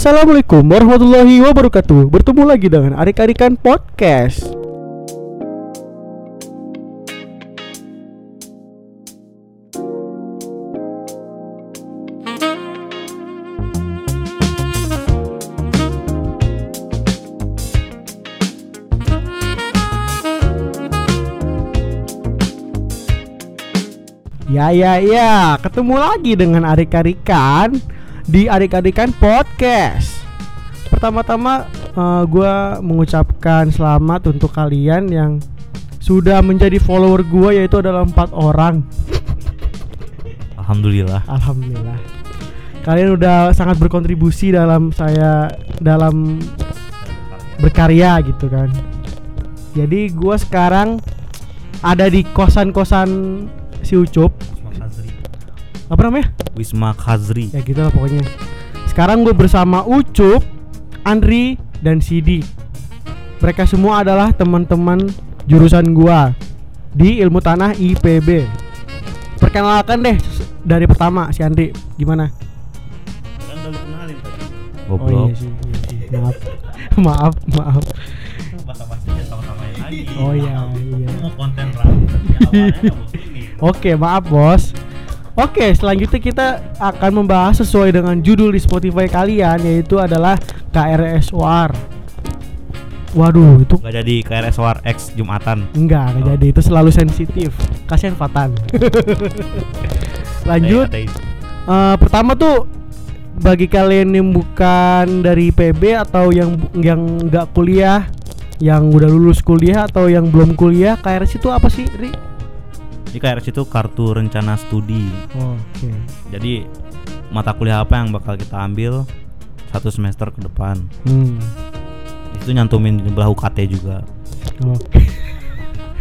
Assalamualaikum warahmatullahi wabarakatuh. Bertemu lagi dengan Arik-Arikan Podcast. Ya ya ya, ketemu lagi dengan Arik-Arikan di Arik-Arikan Podcast. Pertama-tama eh, gua mengucapkan selamat untuk kalian yang sudah menjadi follower gua yaitu adalah empat orang. Alhamdulillah. Alhamdulillah. Kalian udah sangat berkontribusi dalam saya dalam berkarya gitu kan. Jadi gua sekarang ada di kosan-kosan si Ucup. Apa namanya? Wisma Khazri. Ya gitu lah pokoknya. Sekarang gue bersama Ucup, Andri, dan Sidi. Mereka semua adalah teman-teman jurusan gua di Ilmu Tanah IPB. Perkenalkan deh dari pertama si Andri, gimana? Kan udah kenalin tadi. Oh Goblok. iya sih, iya sih. Maaf. maaf, maaf. Bahasa-bahasanya sama-samain lagi. Oh iya, iya. Mau konten rambut awalnya. Oke, maaf bos. Oke, selanjutnya kita akan membahas sesuai dengan judul di Spotify kalian yaitu adalah KRSOR. Waduh, itu Gak jadi KRS War X Jumatan. enggak, enggak Oh. jadi. Itu selalu sensitif. Kasihan Fatan. Lanjut. Eh, pertama tuh bagi kalian yang bukan dari PB atau yang yang nggak kuliah, yang udah lulus kuliah atau yang belum kuliah, KRS itu apa sih, Ri? Jadi KRS itu kartu rencana studi. Oke. Jadi mata kuliah apa yang bakal kita ambil satu semester ke depan. Hmm. Itu nyantumin belah UKT juga. Oke.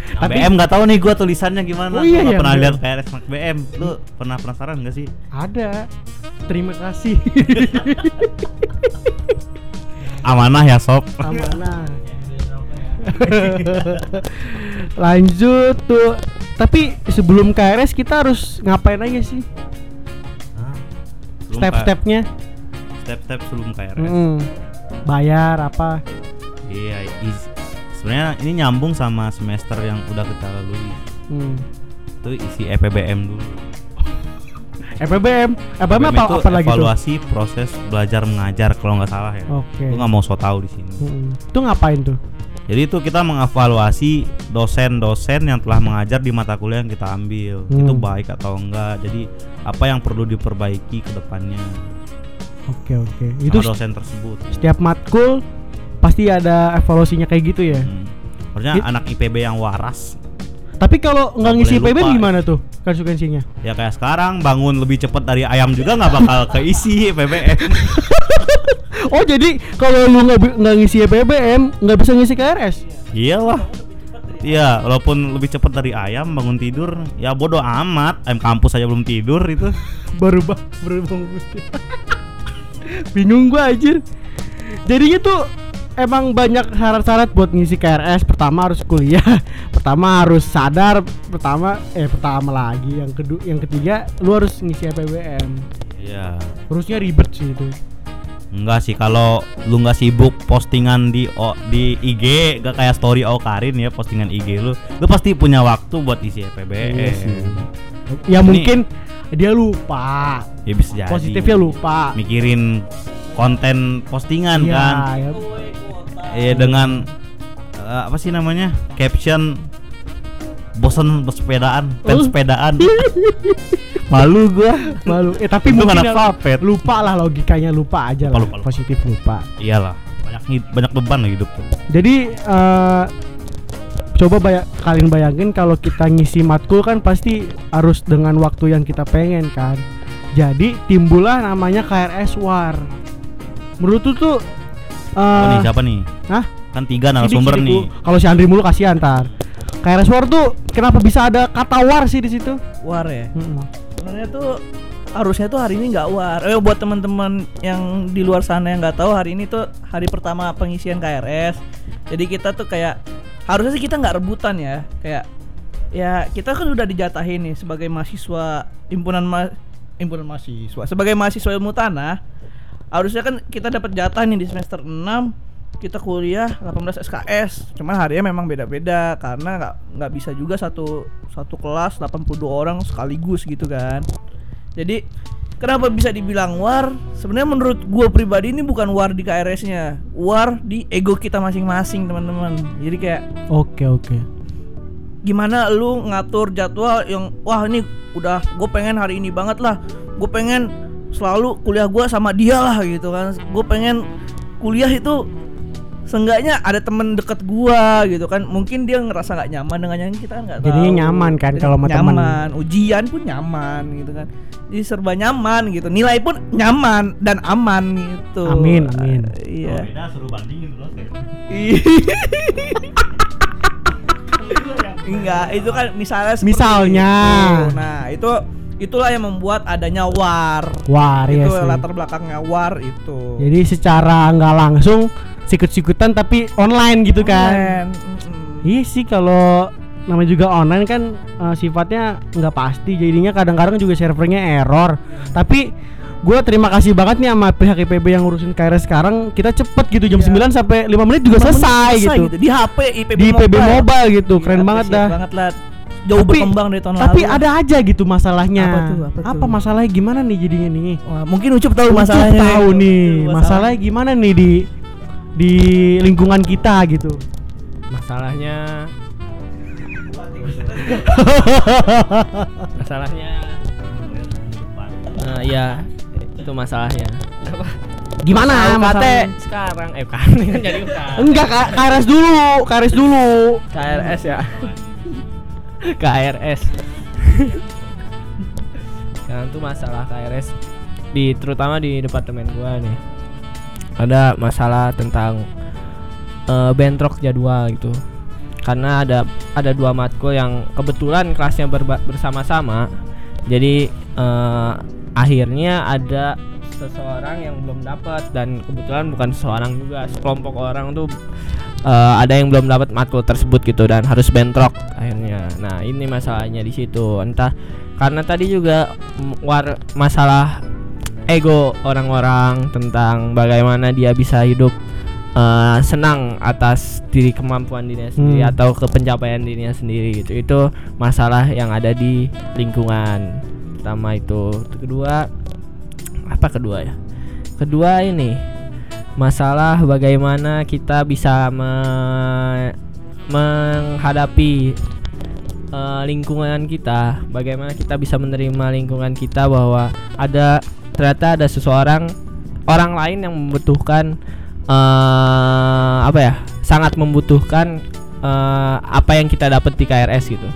Nah, Tapi- BM nggak tahu nih gua tulisannya gimana. Oh iya, nggak iya, pernah BM. lihat KRS BM. Lu pernah penasaran gak sih? Ada. Terima kasih. Amanah ya sob. Amanah. Lanjut tuh. Tapi sebelum KRS kita harus ngapain aja sih? Step-stepnya? Step-step sebelum KRS. Mm. Bayar apa? Iya, is- sebenarnya ini nyambung sama semester yang udah kita lalui. Hmm. Itu isi E EPBM dulu. FPBM. FPBM apa, itu apa lagi tuh? evaluasi proses belajar mengajar kalau nggak salah ya. Oke. Gue nggak mau so tau di sini. Mm. Itu ngapain tuh? Jadi itu kita mengevaluasi dosen-dosen yang telah mengajar di mata kuliah yang kita ambil. Hmm. Itu baik atau enggak. Jadi apa yang perlu diperbaiki ke depannya Oke oke. Itu dosen tersebut. setiap matkul pasti ada evaluasinya kayak gitu ya. Hmm. Harusnya It- anak IPB yang waras Tapi kalau nggak ngisi boleh PB lupa. gimana tuh konsekuensinya? ya kayak sekarang bangun lebih cepat dari ayam juga nggak bakal keisi PBM. Oh jadi kalau lu nggak ngisi PBM nggak bisa ngisi KRS? Iyalah. Iya, walaupun lebih cepat dari ayam bangun tidur, ya bodoh amat. Ayam kampus aja belum tidur itu. Baru bah baru bangun. Bingung gua anjir. Jadinya tuh emang banyak syarat-syarat buat ngisi KRS. Pertama harus kuliah, pertama harus sadar, pertama eh pertama lagi, yang kedua yang ketiga lu harus ngisi PBM. Iya. Harusnya ribet sih itu. Enggak sih kalau lu nggak sibuk postingan di o, di IG gak kayak story Karin ya postingan IG lu lu pasti punya waktu buat isi EPBM Iya sih. Ya Ini- mungkin dia lupa. ya bisa jadi Positifnya lupa. mikirin konten postingan Iya, kan ya. Iya dengan eh, apa sih namanya caption bosen bersepedaan pen Oh. sepedaan malu gua malu. Eh tapi mungkin anak lupa lah logikanya lupa aja lah. Lupa, lupa, lupa. Positif lupa. iyalah banyak banyak beban lah hidup Jadi eh coba baya- kalian bayangin kalau kita ngisi matkul kan pasti harus dengan waktu yang kita pengen kan. Jadi timbullah namanya KRS War. Menurut tuh oh, eh nih siapa nih hah? kan tiga narasumber nih. Kalau si Andri mulu kasihan ntar. KRS War tuh kenapa bisa ada kata war sih di situ? war ya? Mm-mm. sebenarnya tuh harusnya tuh hari ini nggak war. Eh buat teman-teman yang di luar sana yang nggak tahu hari ini tuh hari pertama pengisian KRS jadi kita tuh kayak harusnya sih kita nggak rebutan ya. Kayak ya kita kan udah dijatahin nih sebagai mahasiswa himpunan ma himpunan mahasiswa sebagai mahasiswa ilmu tanah. Harusnya kan kita dapat jatah nih di semester 6 kita kuliah 18 SKS cuman harinya memang beda-beda karena nggak nggak bisa juga satu satu kelas 82 orang sekaligus gitu kan. Jadi kenapa bisa dibilang war? Sebenarnya menurut gue pribadi ini bukan war di KRS-nya war di ego kita masing-masing teman-teman. Jadi kayak Oke oke. gimana lu ngatur jadwal yang wah ini udah gue pengen hari ini banget lah. Gue pengen selalu kuliah gue sama dia lah gitu kan. Gue pengen kuliah itu seenggaknya ada temen deket gua gitu kan mungkin dia ngerasa nggak nyaman dengan yang kita kan nggak tahu Jadinya nyaman kan kalau sama temen. nyaman ujian pun nyaman gitu kan jadi serba nyaman gitu nilai pun nyaman dan aman gitu Amin, amin. Uh, iya beda suruh bandingin dulu kayak. Enggak, itu kan misalnya seperti Misalnya. itu. Nah, itu itulah yang membuat adanya war. War ya itu sih. latar belakangnya war itu. Jadi secara nggak langsung sikut-sikutan tapi online gitu kan. Online. Iya sih kalau namanya juga online kan eh, sifatnya nggak pasti jadinya kadang-kadang juga servernya error. Tapi gue terima kasih banget nih sama pihak IPB yang ngurusin KRS sekarang kita cepet gitu jam Iya. 9 sampai 5 menit juga Lima menit selesai, gitu. Di HP IPB Di IPB mobile, gitu, Gila, keren banget dah. banget lah. Jauh Tapi- berkembang dari tahun Tapi lalu. ada aja gitu masalahnya. Apa tuh, apa tuh? masalahnya gimana nih jadinya nih? Wah, mungkin Ucup tahu Ucup masalahnya. tahu nih, Ucup, masalahnya gimana nih di di lingkungan kita gitu. masalahnya masalahnya nah, iya itu masalahnya. Gimana masalahnya? sekarang? Eh kan jadi Enggak, K- KRS dulu, KRS dulu. KRS ya. KRS sekarang tuh masalah KRS di terutama di departemen gua nih ada masalah tentang eh, bentrok jadwal gitu. Karena ada ada dua matkul yang kebetulan kelasnya berba- bersama-sama. Jadi eh, akhirnya ada seseorang yang belum dapat dan kebetulan bukan seseorang juga sekelompok orang tuh eh, ada yang belum dapat matkul tersebut gitu dan harus bentrok akhirnya. Nah ini masalahnya di situ. Entah karena tadi juga war masalah ego orang-orang tentang bagaimana dia bisa hidup eh, senang atas diri kemampuan dirinya sendiri Hmm. atau ke pencapaian dirinya sendiri gitu. Itu masalah yang ada di lingkungan pertama itu. Kedua apa kedua ya? Kedua ini masalah bagaimana kita bisa me- menghadapi eh, lingkungan kita. Bagaimana kita bisa menerima lingkungan kita bahwa ada ternyata ada seseorang orang lain yang membutuhkan eh apa ya sangat membutuhkan eh, apa yang kita dapat di KRS gitu.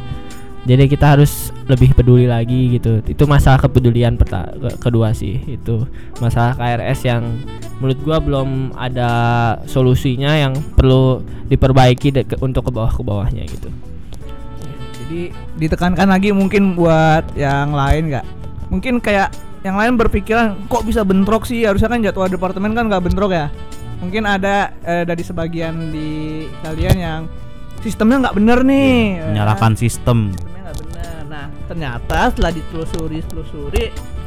Jadi kita harus lebih peduli lagi gitu. Itu masalah kepedulian ke- kedua sih itu masalah KRS yang menurut gua belum ada solusinya yang perlu diperbaiki ke- untuk ke bawah ke bawahnya gitu. Jadi ditekankan lagi mungkin buat yang lain nggak? Mungkin kayak yang lain berpikiran kok bisa bentrok sih? Harusnya kan jadwal departemen kan nggak bentrok ya? Mungkin ada eh, dari sebagian di kalian yang sistemnya nggak bener nih. ya kan? menyalahkan sistem Sistemnya nggak bener. Nah ternyata setelah ditelusuri telusuri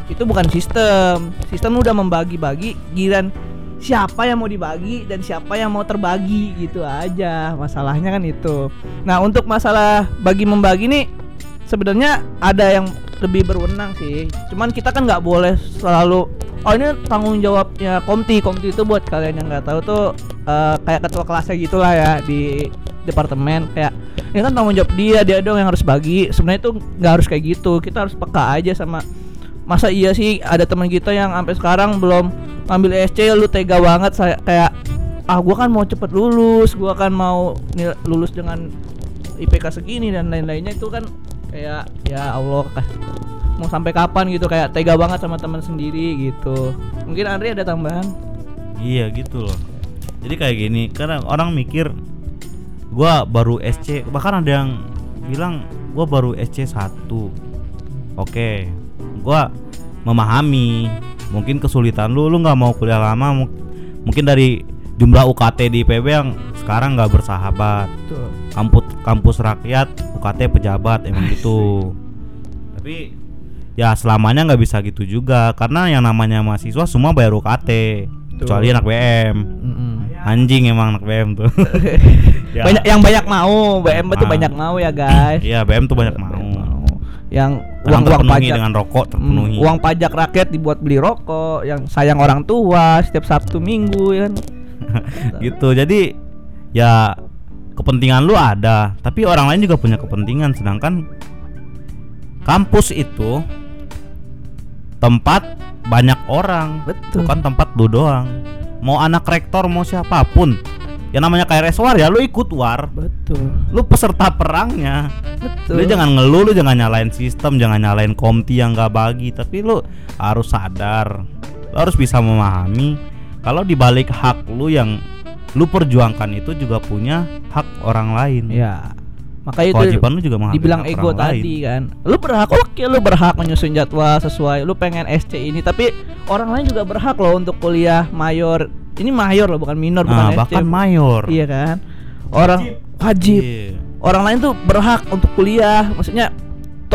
itu bukan sistem. Sistem udah membagi-bagi giran siapa yang mau dibagi dan siapa yang mau terbagi gitu aja masalahnya kan itu nah untuk masalah bagi membagi nih sebenarnya ada yang lebih berwenang sih. Cuman kita kan nggak boleh selalu oh ini tanggung jawabnya komti. Komti itu buat kalian yang nggak tahu tuh eh, kayak ketua kelasnya gitulah ya di departemen. Kayak ini kan tanggung jawab dia dia dong yang harus bagi. Sebenarnya itu nggak harus kayak gitu. Kita harus peka aja sama masa iya sih ada teman kita yang sampai sekarang belum ngambil SC lu tega banget saya kayak ah gua kan mau cepet lulus gua kan mau lulus dengan IPK segini dan lain-lainnya. Itu kan kayak ya Allah mau sampai kapan gitu kayak tega banget sama teman sendiri gitu mungkin Andri ada tambahan Iya gitu loh. Jadi kayak gini, karena orang mikir gua baru SC, bahkan ada yang bilang gua baru SC 1. Oke. Gua memahami mungkin kesulitan lu lu nggak mau kuliah lama mu- mungkin dari jumlah UKT di PB yang sekarang nggak bersahabat tuh kampus kampus rakyat UKT pejabat emang gitu tapi ya selamanya nggak bisa gitu juga karena yang namanya mahasiswa semua bayar UKT kecuali anak BM Mm-mm. anjing emang anak BM tuh Ya. Banyak yang banyak mau, BM itu Ah. banyak mau ya guys. iya BM tuh banyak mau Yang Uang terpenuhi pajak dengan rokok terpenuhi Hmm, uang pajak rakyat dibuat beli rokok, yang sayang orang tua setiap Sabtu Minggu ya kan. gitu jadi ya kepentingan lu ada tapi orang lain juga punya kepentingan. Sedangkan kampus itu tempat banyak orang Betul. bukan tempat lu doang. Mau anak rektor mau siapa pun. Yang namanya KRS war ya lu ikut war. Betul. lu peserta perangnya. Betul. lu jangan ngeluh lu jangan nyalain sistem jangan nyalain komti yang gak bagi. Tapi lu harus sadar. Lu harus bisa memahami. Kalau dibalik hak lu yang lu perjuangkan itu juga punya hak orang lain Ya. Makanya itu kewajiban lu juga menghargai dibilang ego lain. tadi kan. Lu berhak oke lu berhak menyusun jadwal sesuai lu pengen SC ini tapi orang lain juga berhak loh untuk kuliah mayor. Ini mayor loh bukan minor bukan nah, SC. bahkan mayor Iya kan? Orang wajib. Iya. Orang lain tuh berhak untuk kuliah. Maksudnya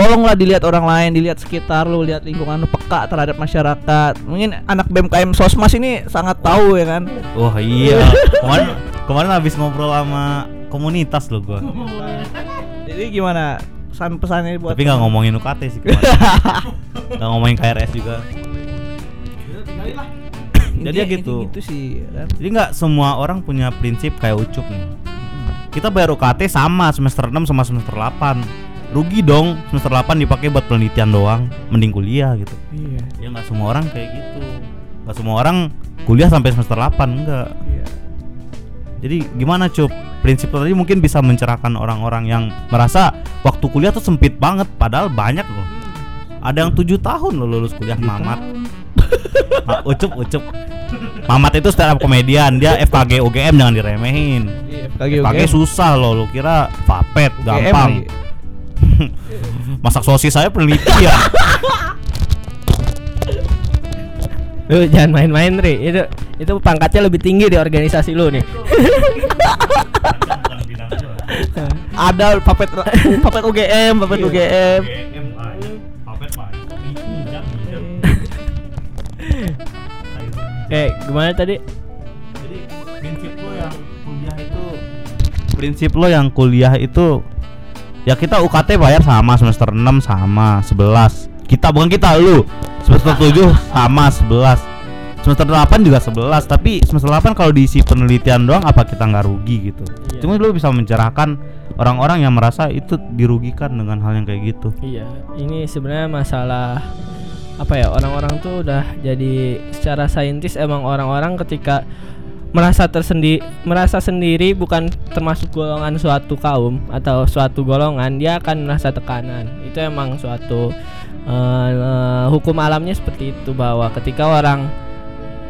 tolonglah dilihat orang lain, dilihat sekitar lu, lihat lingkungan lu peka terhadap masyarakat. Mungkin anak BMKM Sosmas ini sangat tahu ya kan. wah iya kemarin kemarin habis ngobrol sama komunitas lo gua Jadi gimana pesan pesannya buat tapi nggak ngomongin UKT sih kemarin nggak ngomongin KRS juga jadi ya Intinya- gitu. gitu sih ya kan. Jadi nggak semua orang punya prinsip kayak Ucup nih. Kita bayar UKT sama semester 6 sama semester 8. Rugi dong semester 8 dipakai buat penelitian doang, mending kuliah gitu. Iya. Ya nggak semua orang kayak gitu. Nggak semua orang kuliah sampai semester 8 enggak. Iya. Jadi gimana Cup? Prinsip tadi mungkin bisa mencerahkan orang-orang yang merasa waktu kuliah tuh sempit banget padahal banyak loh. Ada yang tujuh tahun loh lulus kuliah Mamat. Ma- ucup ucup. Mamat itu stand up komedian, dia FKG UGM jangan diremehin. Iya, FKG Pakai susah loh, lu kira vapet gampang. Masak sosis saya penelitian. Lu jangan main-main, Ri. Itu itu pangkatnya lebih tinggi di organisasi lu nih. Ada papet papet UGM, papet UGM. Eh, gimana tadi? Jadi prinsip lo yang kuliah itu prinsip lo yang kuliah itu ya kita UKT bayar sama semester 6 sama 11. Kita bukan kita lu. Semester 7 sama 11. Semester 8 juga 11, tapi semester 8 kalau diisi penelitian doang apa kita nggak rugi gitu. Iya. Cuma lu bisa mencerahkan orang-orang yang merasa itu dirugikan dengan hal yang kayak gitu. Iya, ini sebenarnya masalah apa ya orang-orang tuh udah jadi secara saintis emang orang-orang ketika merasa tersendi merasa sendiri bukan termasuk golongan suatu kaum atau suatu golongan dia akan merasa tekanan. Itu emang suatu eh, eh, hukum alamnya seperti itu bahwa ketika orang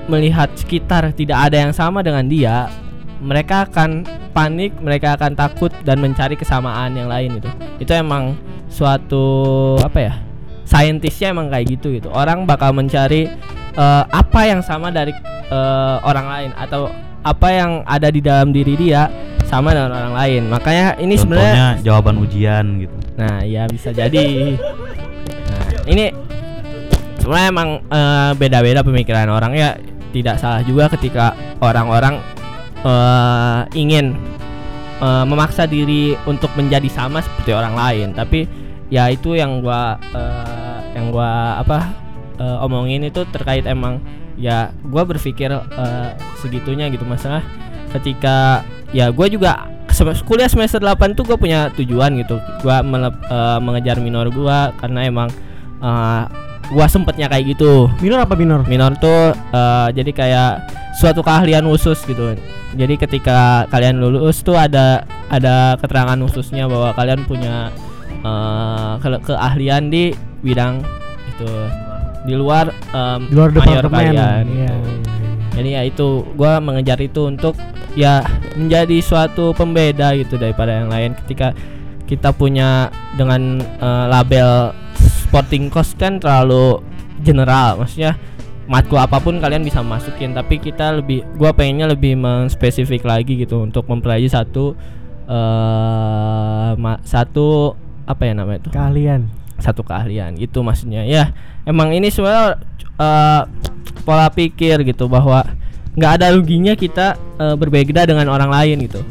melihat sekitar tidak ada yang sama dengan dia mereka akan panik mereka akan takut dan mencari kesamaan yang lain itu. Itu emang suatu apa ya saintisnya emang kayak gitu gitu orang bakal mencari eh, apa yang sama dari eh, orang lain atau apa yang ada di dalam diri dia sama dengan orang lain makanya ini sebenarnya jawaban ujian gitu. Nah, ya bisa jadi. Nah, ini sebenarnya emang eh, beda-beda pemikiran orang ya. Tidak salah juga ketika orang-orang eh, ingin eh, memaksa diri untuk menjadi sama seperti orang lain. Tapi ya itu yang gua eh, yang gua apa eh, omongin itu terkait emang ya gua berpikir eh, segitunya gitu. Masalah ketika ya gue juga kuliah semester 8 tuh gue punya tujuan gitu. Gue mengejar minor gue karena emang uh, gue sempetnya kayak gitu. Minor apa minor? minor tuh eh, jadi kayak suatu keahlian khusus gitu. Jadi ketika kalian lulus tuh ada ada keterangan khususnya bahwa kalian punya eh, ke- keahlian di bidang itu. Di luar em, Di luar mayor departemen. kalian Iya, gitu. Jadi ya itu gua mengejar itu untuk ya menjadi suatu pembeda gitu daripada yang lain. Ketika kita punya dengan eh, label sporting cost kan terlalu general. Maksudnya matkul apa pun kalian bisa masukin. Tapi kita lebih gua pengennya lebih menspesifik lagi gitu untuk mempelajari satu eh ma- satu apa ya namanya itu? Kalian. satu keahlian gitu maksudnya. Ya emang ini semua eh, pola pikir gitu bahwa nggak ada ruginya kita eh, berbeda dengan orang lain gitu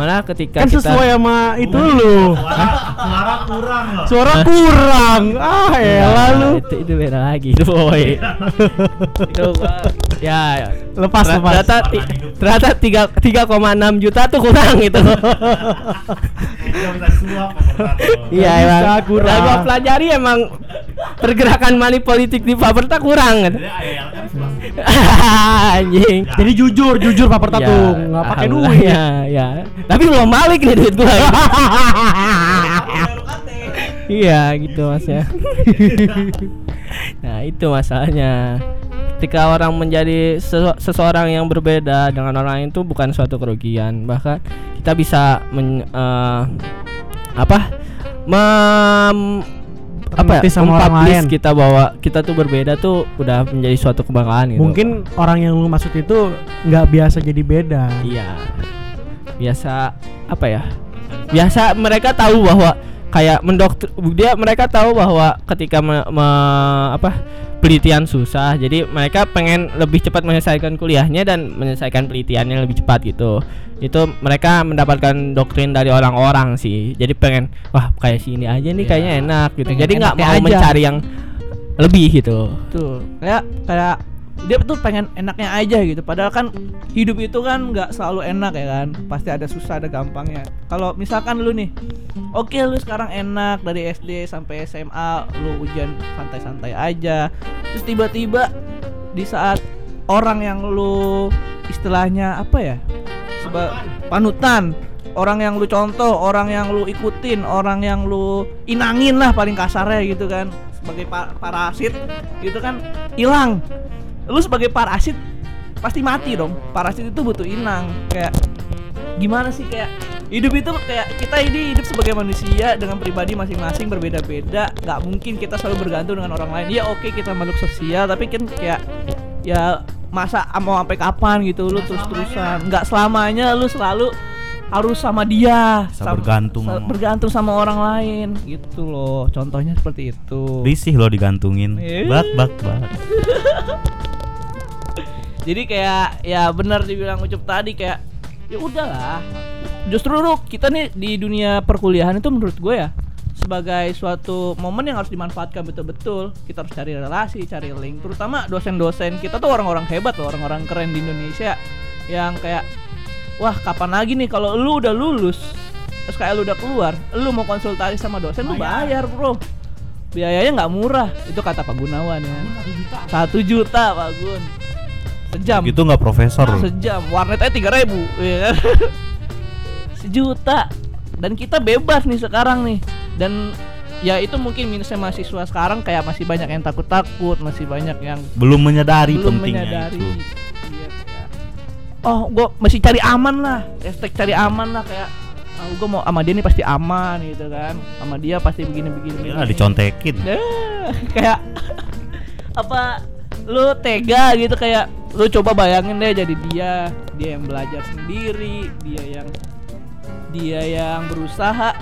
malah ketika Kan kita sesuai sama itu lu. Suara kurang loh. Suara kurang. Ah, elah Nah, lu. itu itu beda lagi itu boy itu ya, ya. Lepas Ter- lepas. ternyata ti- ternyata tiga tiga koma enam juta tuh kurang gitu pemerintah. iya emang kurang. Yang gua pelajari emang pergerakan money politik di Paperta kurang kan Jadi AYL kan anjing Jadi jujur, jujur Pak Pertatung, Ya, nggak pakai duit. ya, ya. Tapi belum balik nih duit gua. iya, gitu Mas ya. nah, itu masalahnya. Ketika orang menjadi seseorang yang berbeda dengan orang lain itu bukan suatu kerugian, bahkan kita bisa men, eh, apa? Mem, apa ya? Sama orang lain. kita bahwa kita tuh berbeda tuh udah menjadi suatu kebanggaan gitu. Mungkin orang yang lu maksud itu nggak biasa jadi beda. Iya. Biasa apa ya? Biasa mereka tahu bahwa kayak mendokter dia mereka tahu bahwa ketika me, me- apa penelitian susah jadi mereka pengen lebih cepat menyelesaikan kuliahnya dan menyelesaikan penelitiannya lebih cepat gitu itu mereka mendapatkan doktrin dari orang-orang sih jadi pengen wah kayak sini aja nih Iya. kayaknya enak gitu Pengen jadi nggak mau aja. mencari yang lebih gitu Tuh, kayak kayak dia tuh pengen enaknya aja gitu. Padahal kan hidup itu kan nggak selalu enak ya kan. Pasti ada susah, ada gampangnya. Kalau misalkan lu nih, oke lu sekarang enak dari SD sampai SMA, lu ujian santai-santai aja. Terus tiba-tiba di saat orang yang lu istilahnya apa ya? Seba panutan, orang yang lu contoh, orang yang lu ikutin, orang yang lu inangin lah paling kasarnya gitu kan sebagai pa- parasit gitu kan hilang lu sebagai parasit pasti mati dong. Parasit itu butuh inang kayak gimana sih kayak hidup itu kayak kita ini hidup sebagai manusia dengan pribadi masing-masing berbeda-beda. Nggak mungkin kita selalu bergantung dengan orang lain. Ya oke kita makhluk sosial tapi kan kayak ya masa mau sampai kapan gitu lu terus-terusan. nggak selamanya lu selalu harus sama dia Bisa sam- bergantung sa- sama- bergantung sama orang lain. Gitu loh contohnya seperti itu. Risih lo digantungin. Eh. Bak bak bak. jadi kayak ya benar dibilang ucup tadi kayak ya udahlah. Justru lu kita nih di dunia perkuliahan itu menurut gue ya sebagai suatu momen yang harus dimanfaatkan betul-betul. Kita harus cari relasi cari link. Terutama dosen-dosen kita tuh orang-orang hebat loh orang-orang keren di Indonesia. Yang kayak wah kapan lagi nih kalau lu udah lulus terus kayak lu udah keluar lu mau konsultasi sama dosen lu bayar. bro. Biayanya nggak murah. Itu kata Pak Gunawan ya. Satu juta Pak Gun sejam Gitu nggak profesor. sejam warnet aja tiga ribu ya kan? sejuta dan kita bebas nih sekarang nih dan ya itu mungkin minusnya mahasiswa sekarang kayak masih banyak yang takut-takut masih banyak yang Belum menyadari belum pentingnya menyadari itu. Iya, oh gue masih cari aman lah hashtag cari aman lah kayak oh, gue mau sama dia nih pasti aman gitu kan sama dia pasti begini begini, Ya begini. dicontekin. Eh, kayak apa lu tega gitu kayak lu coba bayangin deh jadi dia dia yang belajar sendiri dia yang dia yang berusaha.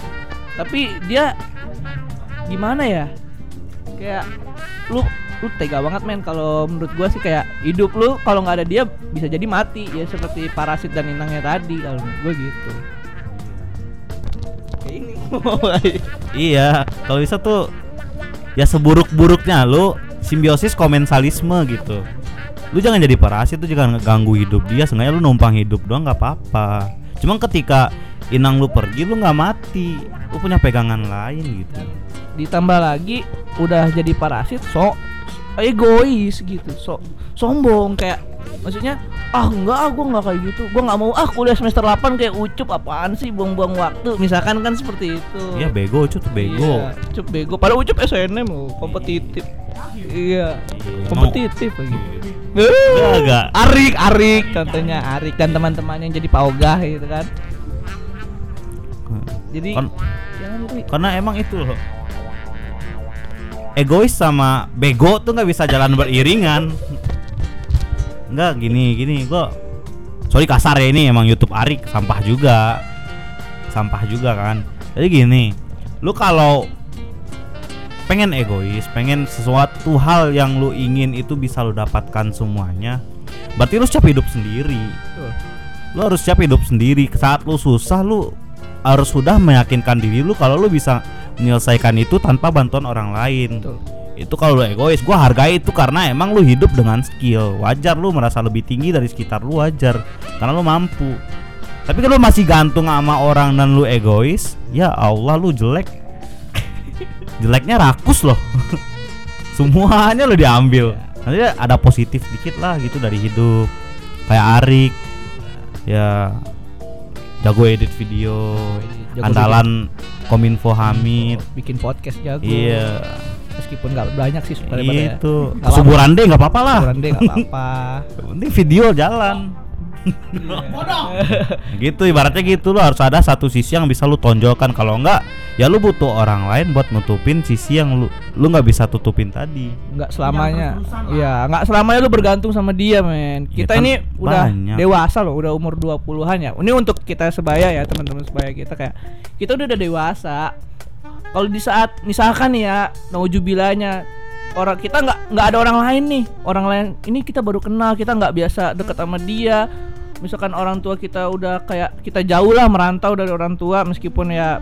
Tapi dia gimana ya? Kayak lu lu tega banget men. Kalau menurut gua sih kayak hidup lu kalau nggak ada dia bisa jadi mati. Ya seperti parasit dan inangnya tadi kalau menurut gua gitu. Kayak ini. Iya, kalau bisa tuh ya seburuk-buruknya lu simbiosis komensalisme gitu. Lu jangan jadi parasit, tuh jangan ngeganggu hidup dia. Sengaja lu numpang hidup doang nggak apa-apa. Cuma ketika inang lu pergi, lu nggak mati. Lu punya pegangan lain gitu. ditambah lagi udah jadi parasit so egois gitu so sombong kayak maksudnya ah enggak ah gue nggak kayak gitu gue nggak mau ah kuliah semester 8 kayak ucup apaan sih buang-buang waktu misalkan kan seperti itu Iya bego, cut bego. Iya, ucup bego padahal ucup SNM loh kompetitif iya kompetitif lagi Enggak, enggak. Arik, Arik, contohnya Arik dan teman-teman yang jadi paogah gitu kan. Jadi Kan- jangan gitu. Karena emang itu loh. Egois sama bego tuh nggak bisa jalan beriringan. Enggak gini gini gua sorry kasar ya ini emang YouTube Arik sampah juga. Sampah juga kan. Jadi gini, lu kalau pengen egois, pengen sesuatu hal yang lu ingin itu bisa lu dapatkan semuanya. Berarti lu siap hidup sendiri. Lu harus siap hidup sendiri. Saat lu susah lu harus sudah meyakinkan diri lu kalau lu bisa menyelesaikan itu tanpa bantuan orang lain. Betul. Itu kalau lu egois, gua hargai itu karena emang lu hidup dengan skill. Wajar lu merasa lebih tinggi dari sekitar lu wajar karena lu mampu. Tapi kalau lu masih gantung sama orang dan lu egois, ya Allah lu jelek. Jeleknya rakus loh. Semuanya lu diambil. Nanti ada positif dikit lah gitu dari hidup. Kayak Arik. Ya jago edit video, Jago andalan Kominfo Hamid. bikin podcast jago. Iya. Meskipun nggak banyak sih sebenarnya. ya. Itu suburan deh nggak apa-apa lah. Ukuran deh nggak apa-apa. Penting video jalan. gitu ibaratnya gitu lo harus ada satu sisi yang bisa lu tonjolkan. Kalau enggak ya lu butuh orang lain buat nutupin sisi yang lu lu nggak bisa tutupin tadi. Nggak selamanya. Iya nggak selamanya lu bergantung sama dia men. Ya kita kan ini udah banyak. dewasa loh udah umur 20-an ya. Ini untuk kita sebaya ya teman-teman sebaya kita kayak kita udah udah dewasa. Kalau di saat misalkan ya naujubilanya orang kita nggak nggak ada orang lain nih. Orang lain ini kita baru kenal kita nggak biasa deket sama dia. Misalkan orang tua kita udah kayak kita jauh lah merantau dari orang tua. Meskipun ya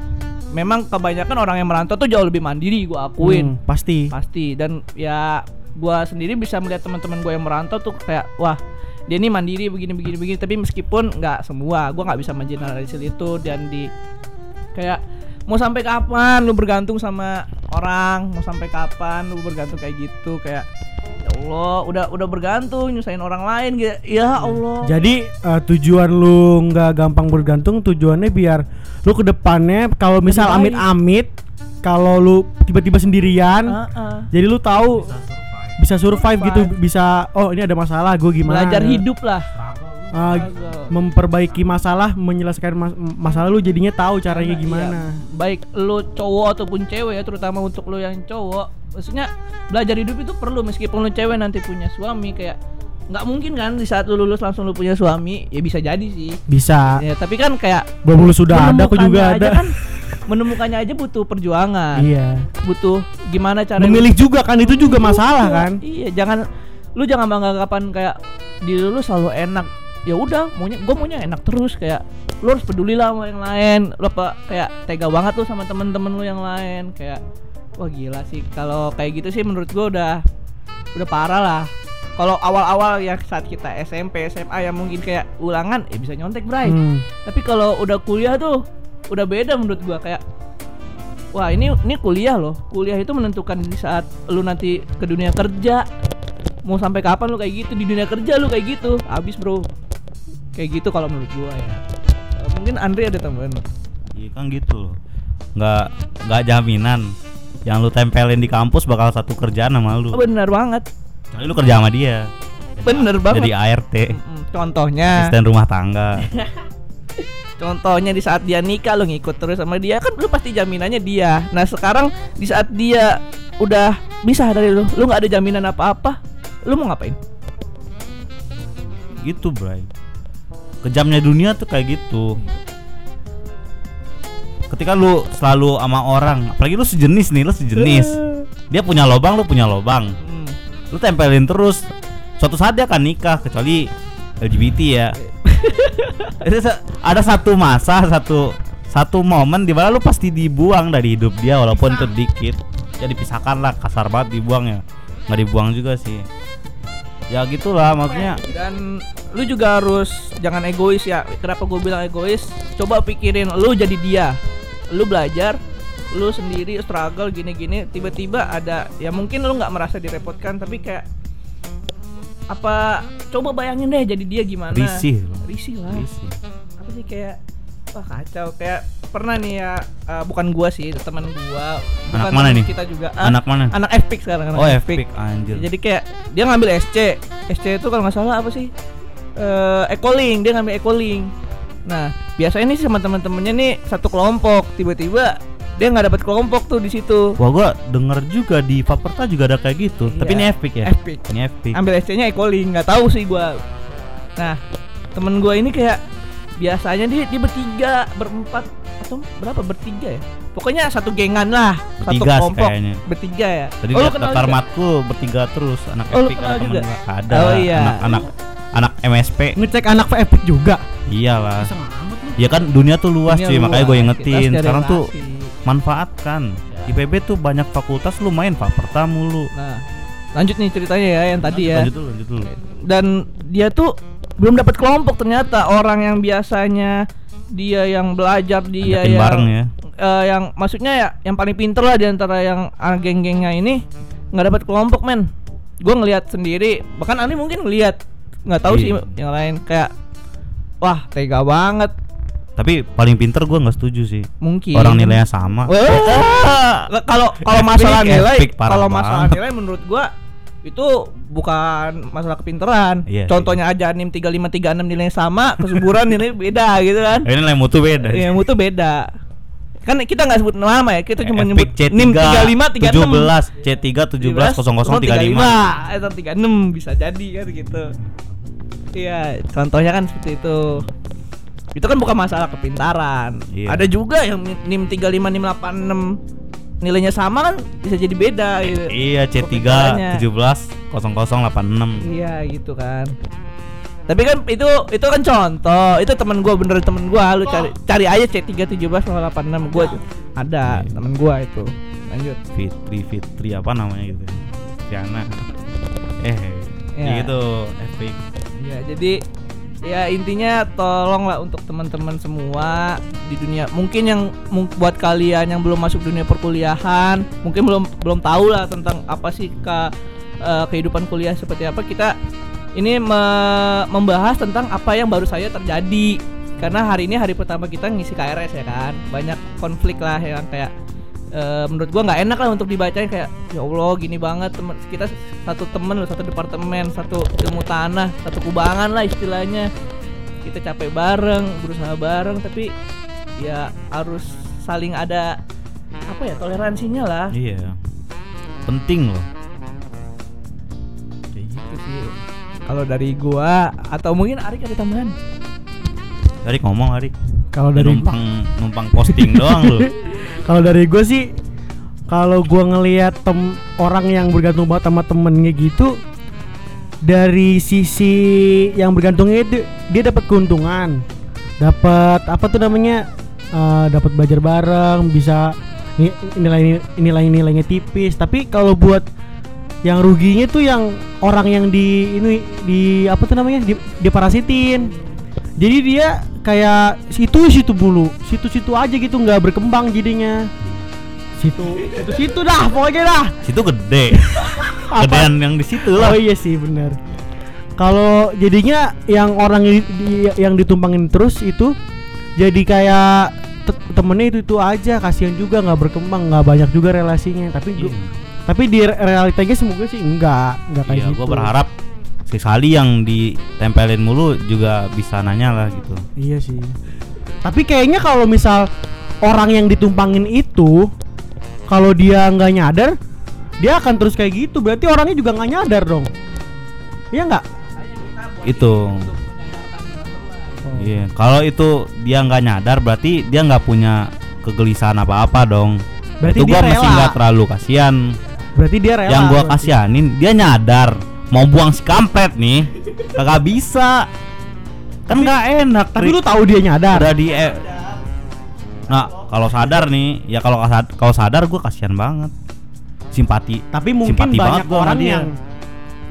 memang kebanyakan orang yang merantau tuh jauh lebih mandiri gua akuin. Hmm, pasti. pasti. Dan ya gua sendiri bisa melihat teman-teman gue yang merantau tuh kayak wah dia ini mandiri begini begini begini. Tapi meskipun nggak semua gua nggak bisa mengeneralisir itu. Dan di kayak mau sampai kapan lu bergantung sama orang? Mau sampai kapan lu bergantung kayak gitu? Kayak ya Allah udah udah bergantung nyusahin orang lain. Gitu. Ya Allah. Jadi eh, tujuan lu nggak gampang bergantung, tujuannya biar lu ke depannya kalau misal amit-amit kalau lu tiba-tiba sendirian, Heeh. jadi lu tahu bisa survive, Survive. gitu, bisa oh ini ada masalah, gue gimana? belajar hidup lah Struggle. memperbaiki masalah, menyelesaikan mas- masalah lu jadinya tahu caranya Iya, gimana. baik lu cowok ataupun cewek ya terutama untuk lu yang cowok maksudnya belajar hidup itu perlu meskipun lu cewek nanti punya suami kayak nggak mungkin kan di saat lu lulus langsung lu punya suami ya bisa jadi sih Bisa. ya tapi kan kayak Belum lu sudah ada, aku juga aja ada. kan menemukannya aja butuh perjuangan Iya. butuh gimana cara Memilih juga kan itu juga masalah kan. iya jangan lu jangan bangga-banggapan kayak diri lu selalu enak ya udah maunya gue maunya enak terus kayak lu harus peduli lah sama yang lain lu apa kayak tega banget tuh sama temen-temen lu yang lain kayak wah gila sih kalau kayak gitu sih menurut gue udah udah parah lah. Kalau awal-awal ya saat kita SMP SMA ya mungkin kayak ulangan ya bisa nyontek bray. Hmm. tapi kalau udah kuliah tuh udah beda menurut gua kayak wah ini ini kuliah loh. Kuliah itu menentukan di saat lu nanti ke dunia kerja mau sampai kapan lu kayak gitu di dunia kerja lu kayak gitu. Habis bro kayak gitu kalau menurut gua ya. Eh, mungkin Andre ada tambahan iya kan gitu. Loh nggak nggak jaminan. Yang lu tempelin di kampus bakal satu kerjaan sama lu. Oh, bener banget. Kecuali lu kerja sama dia. Bener banget. Jadi ART contohnya. Asisten rumah tangga. Contohnya di saat dia nikah lu ngikut terus sama dia kan lu pasti jaminannya dia. Nah sekarang di saat dia udah bisa dari lu lu nggak ada jaminan apa-apa lu mau ngapain? Gitu bray kejamnya dunia tuh kayak gitu. Ketika lu selalu sama orang apalagi lu sejenis nih lu sejenis. Dia punya lobang lu punya lobang. Hmm. lu tempelin terus. Suatu saat dia akan nikah kecuali LGBT ya. Ada satu masa satu satu momen di mana lu pasti dibuang dari hidup dia walaupun itu dikit. Ya dipisahkan lah kasar banget dibuang ya nggak dibuang juga sih. Ya gitulah maksudnya dan lu juga harus jangan egois ya. Kenapa gue bilang egois? Coba pikirin lu jadi dia. Lu belajar lu sendiri struggle gini-gini tiba-tiba ada ya mungkin lu nggak merasa direpotkan tapi kayak apa coba bayangin deh jadi dia gimana. Risih loh risih lah. Risih. Apa sih kayak wah kacau. Kayak pernah nih ya eh, bukan gua sih teman gua. Bukan Anak mana nih? kita juga. Ah, anak mana? anak FPIK sekarang anak oh epic anjir. Jadi kayak dia ngambil SC. SC itu kalau nggak salah apa sih? Eh ecoling, dia ngambil ecoling. Nah, biasanya nih sama teman-temannya nih satu kelompok, tiba-tiba dia nggak dapat kelompok tuh di situ. Wah gua denger juga di Faperta juga ada kayak gitu. Iya. Tapi ini epic ya. Epic. Ini epic. Ambil SC-nya ecoling, nggak tahu sih gua. Nah, temen gua ini kayak biasanya dia dia bertiga, berempat atau berapa bertiga ya pokoknya satu gengan lah satu Bertiga sih kelompok kayaknya. bertiga ya Tadi oh, daftar matku bertiga terus anak Oh, Epic ada temen juga? gua. Ada Oh, iya. anak anak anak MSP Ngecek anak Epic juga. iyalah. Ya kan dunia tuh luas Dunia cuy, makanya gue luas, ingetin. Sekarang tuh manfaatkan. IPB tuh banyak fakultas lumayan Pak pertama mulu. nah lanjut nih ceritanya ya yang tadi ya Lanjut dulu, lanjut dulu. dan dia tuh belum dapat kelompok ternyata orang yang biasanya dia yang belajar dia Ajakin yang bareng ya. eh, yang maksudnya ya yang paling pinter lah di antara yang anak geng-gengnya ini nggak dapat kelompok men gue ngelihat sendiri bahkan Ani mungkin ngelihat nggak tahu sih Iya. yang lain kayak wah tega banget Tapi paling pinter gue nggak setuju sih. mungkin Orang nilainya sama. Kalau kalau masalah nilai epic, parah kalau masalah nilai menurut gua itu bukan masalah kepinteran. Iya, Contohnya aja NIM 3536 nilainya sama, kesuburan nilai beda gitu kan. Ini nilai mutu beda. Iya, mutu beda. Kan kita nggak sebut nama ya, kita cuma nyebut Epic C3 NIM 3536. 17 C3 17 0035. Atau 36 bisa jadi kan gitu. Iya, contohnya kan seperti itu. Itu kan bukan masalah kepintaran. Iya. Ada juga yang NIM 35 86 nilainya sama kan bisa jadi beda gitu. Iya C3 Kepintarannya. 17 0086. Iya gitu kan. Tapi kan itu itu kan contoh. Itu teman gua bener temen gua. Lu cari cari aja C3 17 86 gua ada Iya. temen gua itu. Lanjut. Fitri Fitri apa namanya gitu. Tiana. Eh, Iya. gitu Epic. Ya, jadi ya intinya tolonglah untuk teman-teman semua di dunia. Mungkin yang buat kalian yang belum masuk dunia perkuliahan, mungkin belum belum tahu lah tentang apa sih ke eh, kehidupan kuliah seperti apa kita ini me- membahas tentang apa yang baru saja terjadi. Karena hari ini hari pertama kita ngisi KRS ya kan? Banyak konflik lah yang kayak eh, menurut gua nggak enak lah untuk dibacain kayak ya Allah gini banget temen kita satu temen loh satu departemen satu ilmu tanah satu kubangan lah istilahnya kita capek bareng berusaha bareng tapi ya harus saling ada apa ya toleransinya lah Iya. Penting loh. kayak gitu sih kalau dari gua atau mungkin Arik ada tambahan Arik ngomong Arik. Kalau dari numpang numpang posting doang lu. kalau dari gue sih kalau gua ngelihat tem orang yang bergantung banget sama temennya gitu dari sisi yang bergantungnya itu dia dapat keuntungan. Dapat apa tuh namanya eh, dapat belajar bareng bisa ni- nilai nilai nilainya tipis. Tapi kalau buat yang ruginya tuh yang orang yang di ini di apa tuh namanya di, diparasitin jadi dia kayak situ situ bulu. Situ situ aja gitu nggak berkembang jadinya. Situ situ situ dah pokoknya dah. Situ gede. Gedean yang di situ oh lah. iya sih bener. Kalau jadinya yang orang di- di- yang ditumpangin terus itu jadi kayak te- temennya itu itu aja. Kasihan juga nggak berkembang nggak banyak juga relasinya. Tapi gua- Iya. tapi di re- realitanya semoga sih enggak enggak kayak Iya, gitu. gua berharap sekali yang ditempelin mulu juga bisa nanya lah gitu. Iya sih. Tapi kayaknya kalau misal orang yang ditumpangin itu kalau dia nggak nyadar, dia akan terus kayak gitu. Berarti orangnya juga nggak nyadar dong. Iya nggak? Itu. Iya, kalau itu dia nggak nyadar berarti dia nggak punya kegelisahan apa-apa dong. Berarti itu dia gua masih rela. nggak terlalu kasihan. Berarti dia rela. yang gua berarti. kasihanin dia nyadar mau buang si kampret nih kagak bisa kan nggak enak Tapi lu tahu dia nyadar. udah di eh, nah kalau sadar nih ya kalau kalau sadar gua kasihan banget simpati Tapi mungkin Simpati banget banyak sama orang dia. yang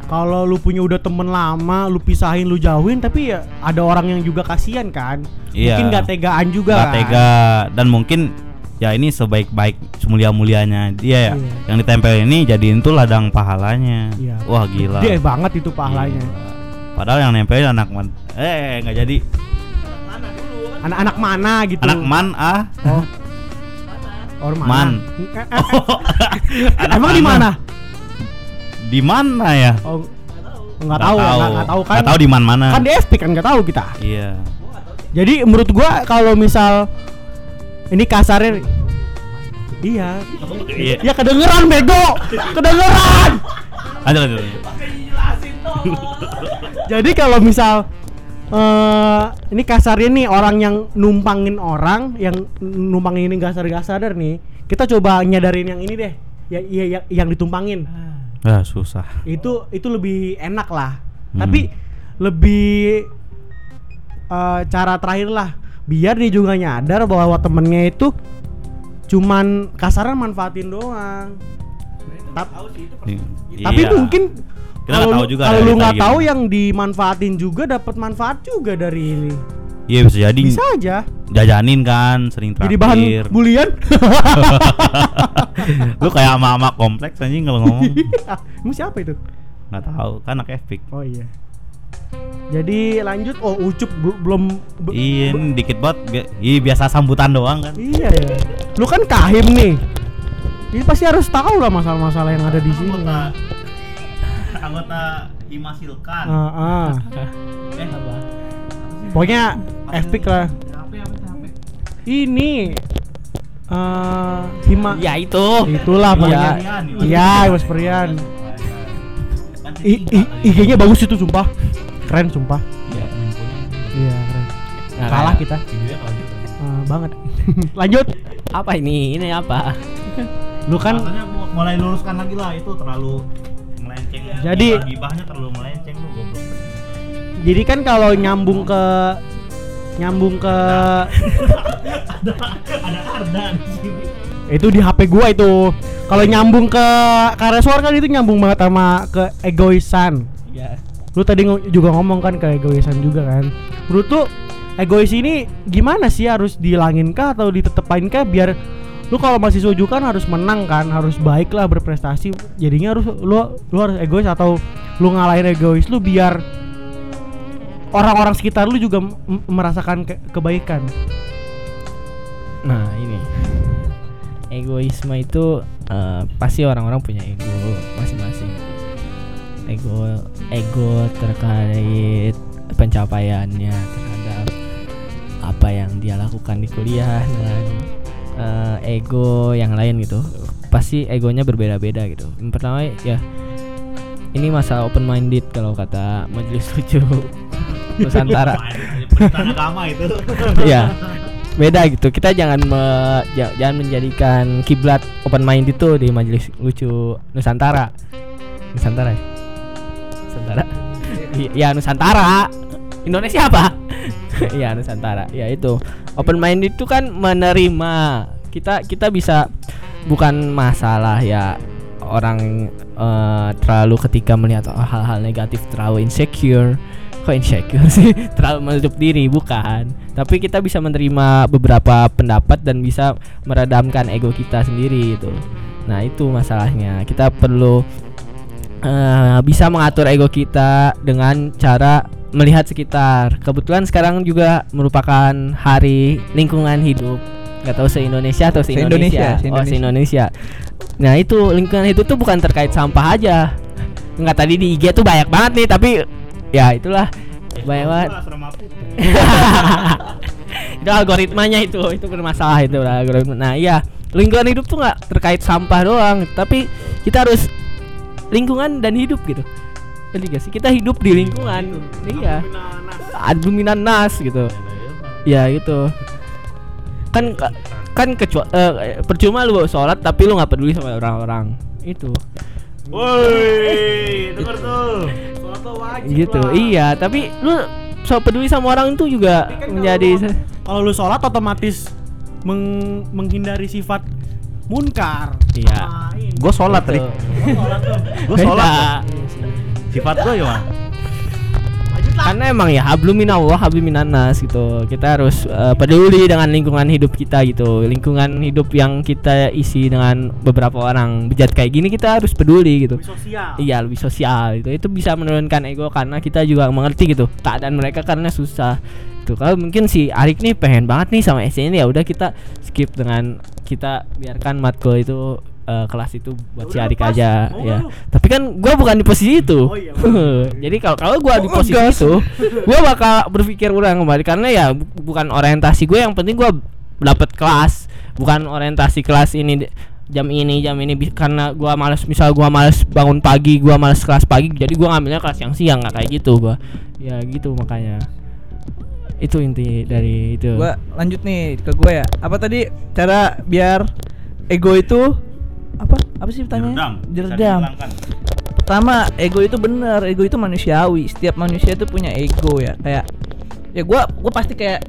kalau lu punya udah temen lama, lu pisahin, lu jauhin, tapi ya ada orang yang juga kasihan kan. Iya. Mungkin gak tegaan juga. nggak kan? tega dan mungkin ya ini sebaik-baik semulia mulianya dia ya Iya. yang ditempel ini jadiin tuh ladang pahalanya Iya. wah gila Gede banget itu pahalanya. Gila. padahal yang nempelin anak man eh nggak jadi Anak-anak mana gitu. anak man ah Oh. Orang mana? Man. Eh, Emang di mana? di mana ya Oh, nggak tahu, nggak nggak tahu kan? Nggak tahu di mana mana Kan di SP kan nggak tahu kita. iya Jadi menurut gua kalau misal ini kasarnya Iya. iya Ya kedengeran bego. Kedengeran. lanjut lanjut. Jadi kalau misal eh ini kasarnya nih orang yang numpangin orang yang numpangin ini gak sadar gak sadar nih kita coba nyadarin yang ini deh ya, ya, ya yang ditumpangin Ah, susah. itu itu lebih enak lah Hmm. tapi lebih eh, cara terakhir lah biar dia juga nyadar bahwa temennya itu cuman kasaran manfaatin doang. Tap- Iya. tapi mungkin Kita nggak kalau tahu lu- juga kalau lu nggak tahu yang dimanfaatin juga dapat manfaat juga dari ini. Iya bisa jadi. Bisa aja. Jajanin kan sering jadi traktir. bahan bulian. Lu kayak ama-ama kompleks anjing kalau ngomong. Emang siapa itu? Nggak tahu, kan anak epic. oh iya jadi lanjut oh ucup bel- belum be- Iya, ini dikit banget. Bi- Iya biasa sambutan doang kan. Iya ya. Lu kan kahim nih. Jadi pasti harus tahu lah masalah-masalah yang ada di sini. Anggota anggota Himasilkan. Ah, ah. Eh apa? Pokoknya epic lah. Ini eh Hima Ya itu. itulah pokoknya. Iya. Iya, Mas Perian. I- i- IG-nya bagus itu sumpah. Keren sumpah. Iya, keren. Nah, Kalah kayak- kita. Eh, banget. Lanjut. Apa ini? Ini apa? Lu kan Makanya gua mulai luruskan lagi lah itu terlalu melenceng. Jadi- gibahnya terlalu melenceng lu goblok. jadi kan kalau nyambung ke nyambung ke Ada Arda di sini. itu di HP gua itu kalau nyambung ke kareswar kan itu nyambung banget sama ke egoisan Ya. Lu tadi juga ngomong kan ke egoisan juga kan. Menurut tuh egois ini gimana sih? Harus dihilangin kah atau ditetepain kah? Biar lu kalau masih soju kan harus menang kan harus baik lah berprestasi. Jadinya harus lu lu harus egois atau lu ngalahin egois lu biar orang-orang sekitar lu juga merasakan ke- kebaikan. Nah ini. Egoisme itu eh, pasti orang-orang punya ego. Ego ego terkait pencapaiannya terhadap apa yang dia lakukan di kuliah dengan eh, ego yang lain gitu. Pasti egonya berbeda-beda gitu. Yang pertama ya ini masalah open minded kalau kata majelis lucu Nusantara. Agama itu. Iya. Beda gitu. Kita jangan me- ja- jangan menjadikan kiblat open mind itu di majelis lucu Nusantara. Nusantara ya? Nusantara. Ya Nusantara. Indonesia apa? Iya Nusantara. Ya itu. Open mind itu kan menerima. Kita kita bisa bukan masalah ya orang eh, terlalu ketika melihat oh, hal-hal negatif terlalu insecure kok insecure sih terlalu menutup diri bukan tapi kita bisa menerima beberapa pendapat dan bisa meredamkan ego kita sendiri itu nah itu masalahnya kita perlu eh, bisa mengatur ego kita dengan cara melihat sekitar. Kebetulan sekarang juga merupakan hari lingkungan hidup. Nggak tahu se Indonesia atau se Indonesia, Se-Indonesia, oh se se-Indonesia. Indonesia nah itu lingkungan hidup tuh bukan terkait sampah aja. Nggak tadi di IG tuh banyak banget nih tapi ya itulah. Banyak banget. Itu algoritmanya itu itu bermasalah itu lah algoritma. Nah iya lingkungan hidup tuh nggak terkait sampah doang. Tapi kita harus lingkungan dan hidup gitu. Ngerti gak sih? Kita hidup di lingkungan. Iya adluminan nas. Gitu. Ya gitu. Kan kan kecuali percuma lu sholat tapi lu nggak peduli sama orang-orang. Itu. Woi, denger tuh. gitu. iya tapi lu so peduli sama orang itu juga Tapi kan menjadi kalau lu sholat otomatis meng- menghindari sifat munkar Iya. Nah. Gue sholat. Rik. Gue sholat. Sifat gue ya, karena emang ya hablum minallah hablum minannas gitu. Kita harus eh, peduli dengan lingkungan hidup kita gitu. Lingkungan hidup yang kita isi dengan beberapa orang. Bejat kayak gini kita harus peduli gitu. Lebih sosial. Iya lebih sosial itu itu bisa menurunkan ego karena kita juga mengerti gitu keadaan mereka karena susah itu kalau mungkin si Arik nih pengen banget nih sama SC ini ya udah kita skip dengan kita biarkan matkul itu eh, kelas itu buat si Udah, Arik pas. aja Mau ya lu? tapi kan gua bukan di posisi itu Oh iya, jadi kalau kalau gua di Oh, posisi ngegas. itu gua bakal berpikir ulang kembali karena ya bu- bukan orientasi gue yang penting gua dapat kelas bukan orientasi kelas ini di- jam ini jam ini karena gua males misal gua males bangun pagi gua males kelas pagi jadi gua ngambilnya kelas yang siang nggak kayak gitu gua ya gitu makanya itu inti dari itu Gua lanjut nih ke gue ya. Apa tadi cara biar ego itu apa? Apa sih pertanyaannya? Jeredam. Bisa Jeredam. dihilangkan. Pertama, ego itu bener, ego itu manusiawi. Setiap manusia itu punya ego ya. Kayak ya gua gua pasti kayak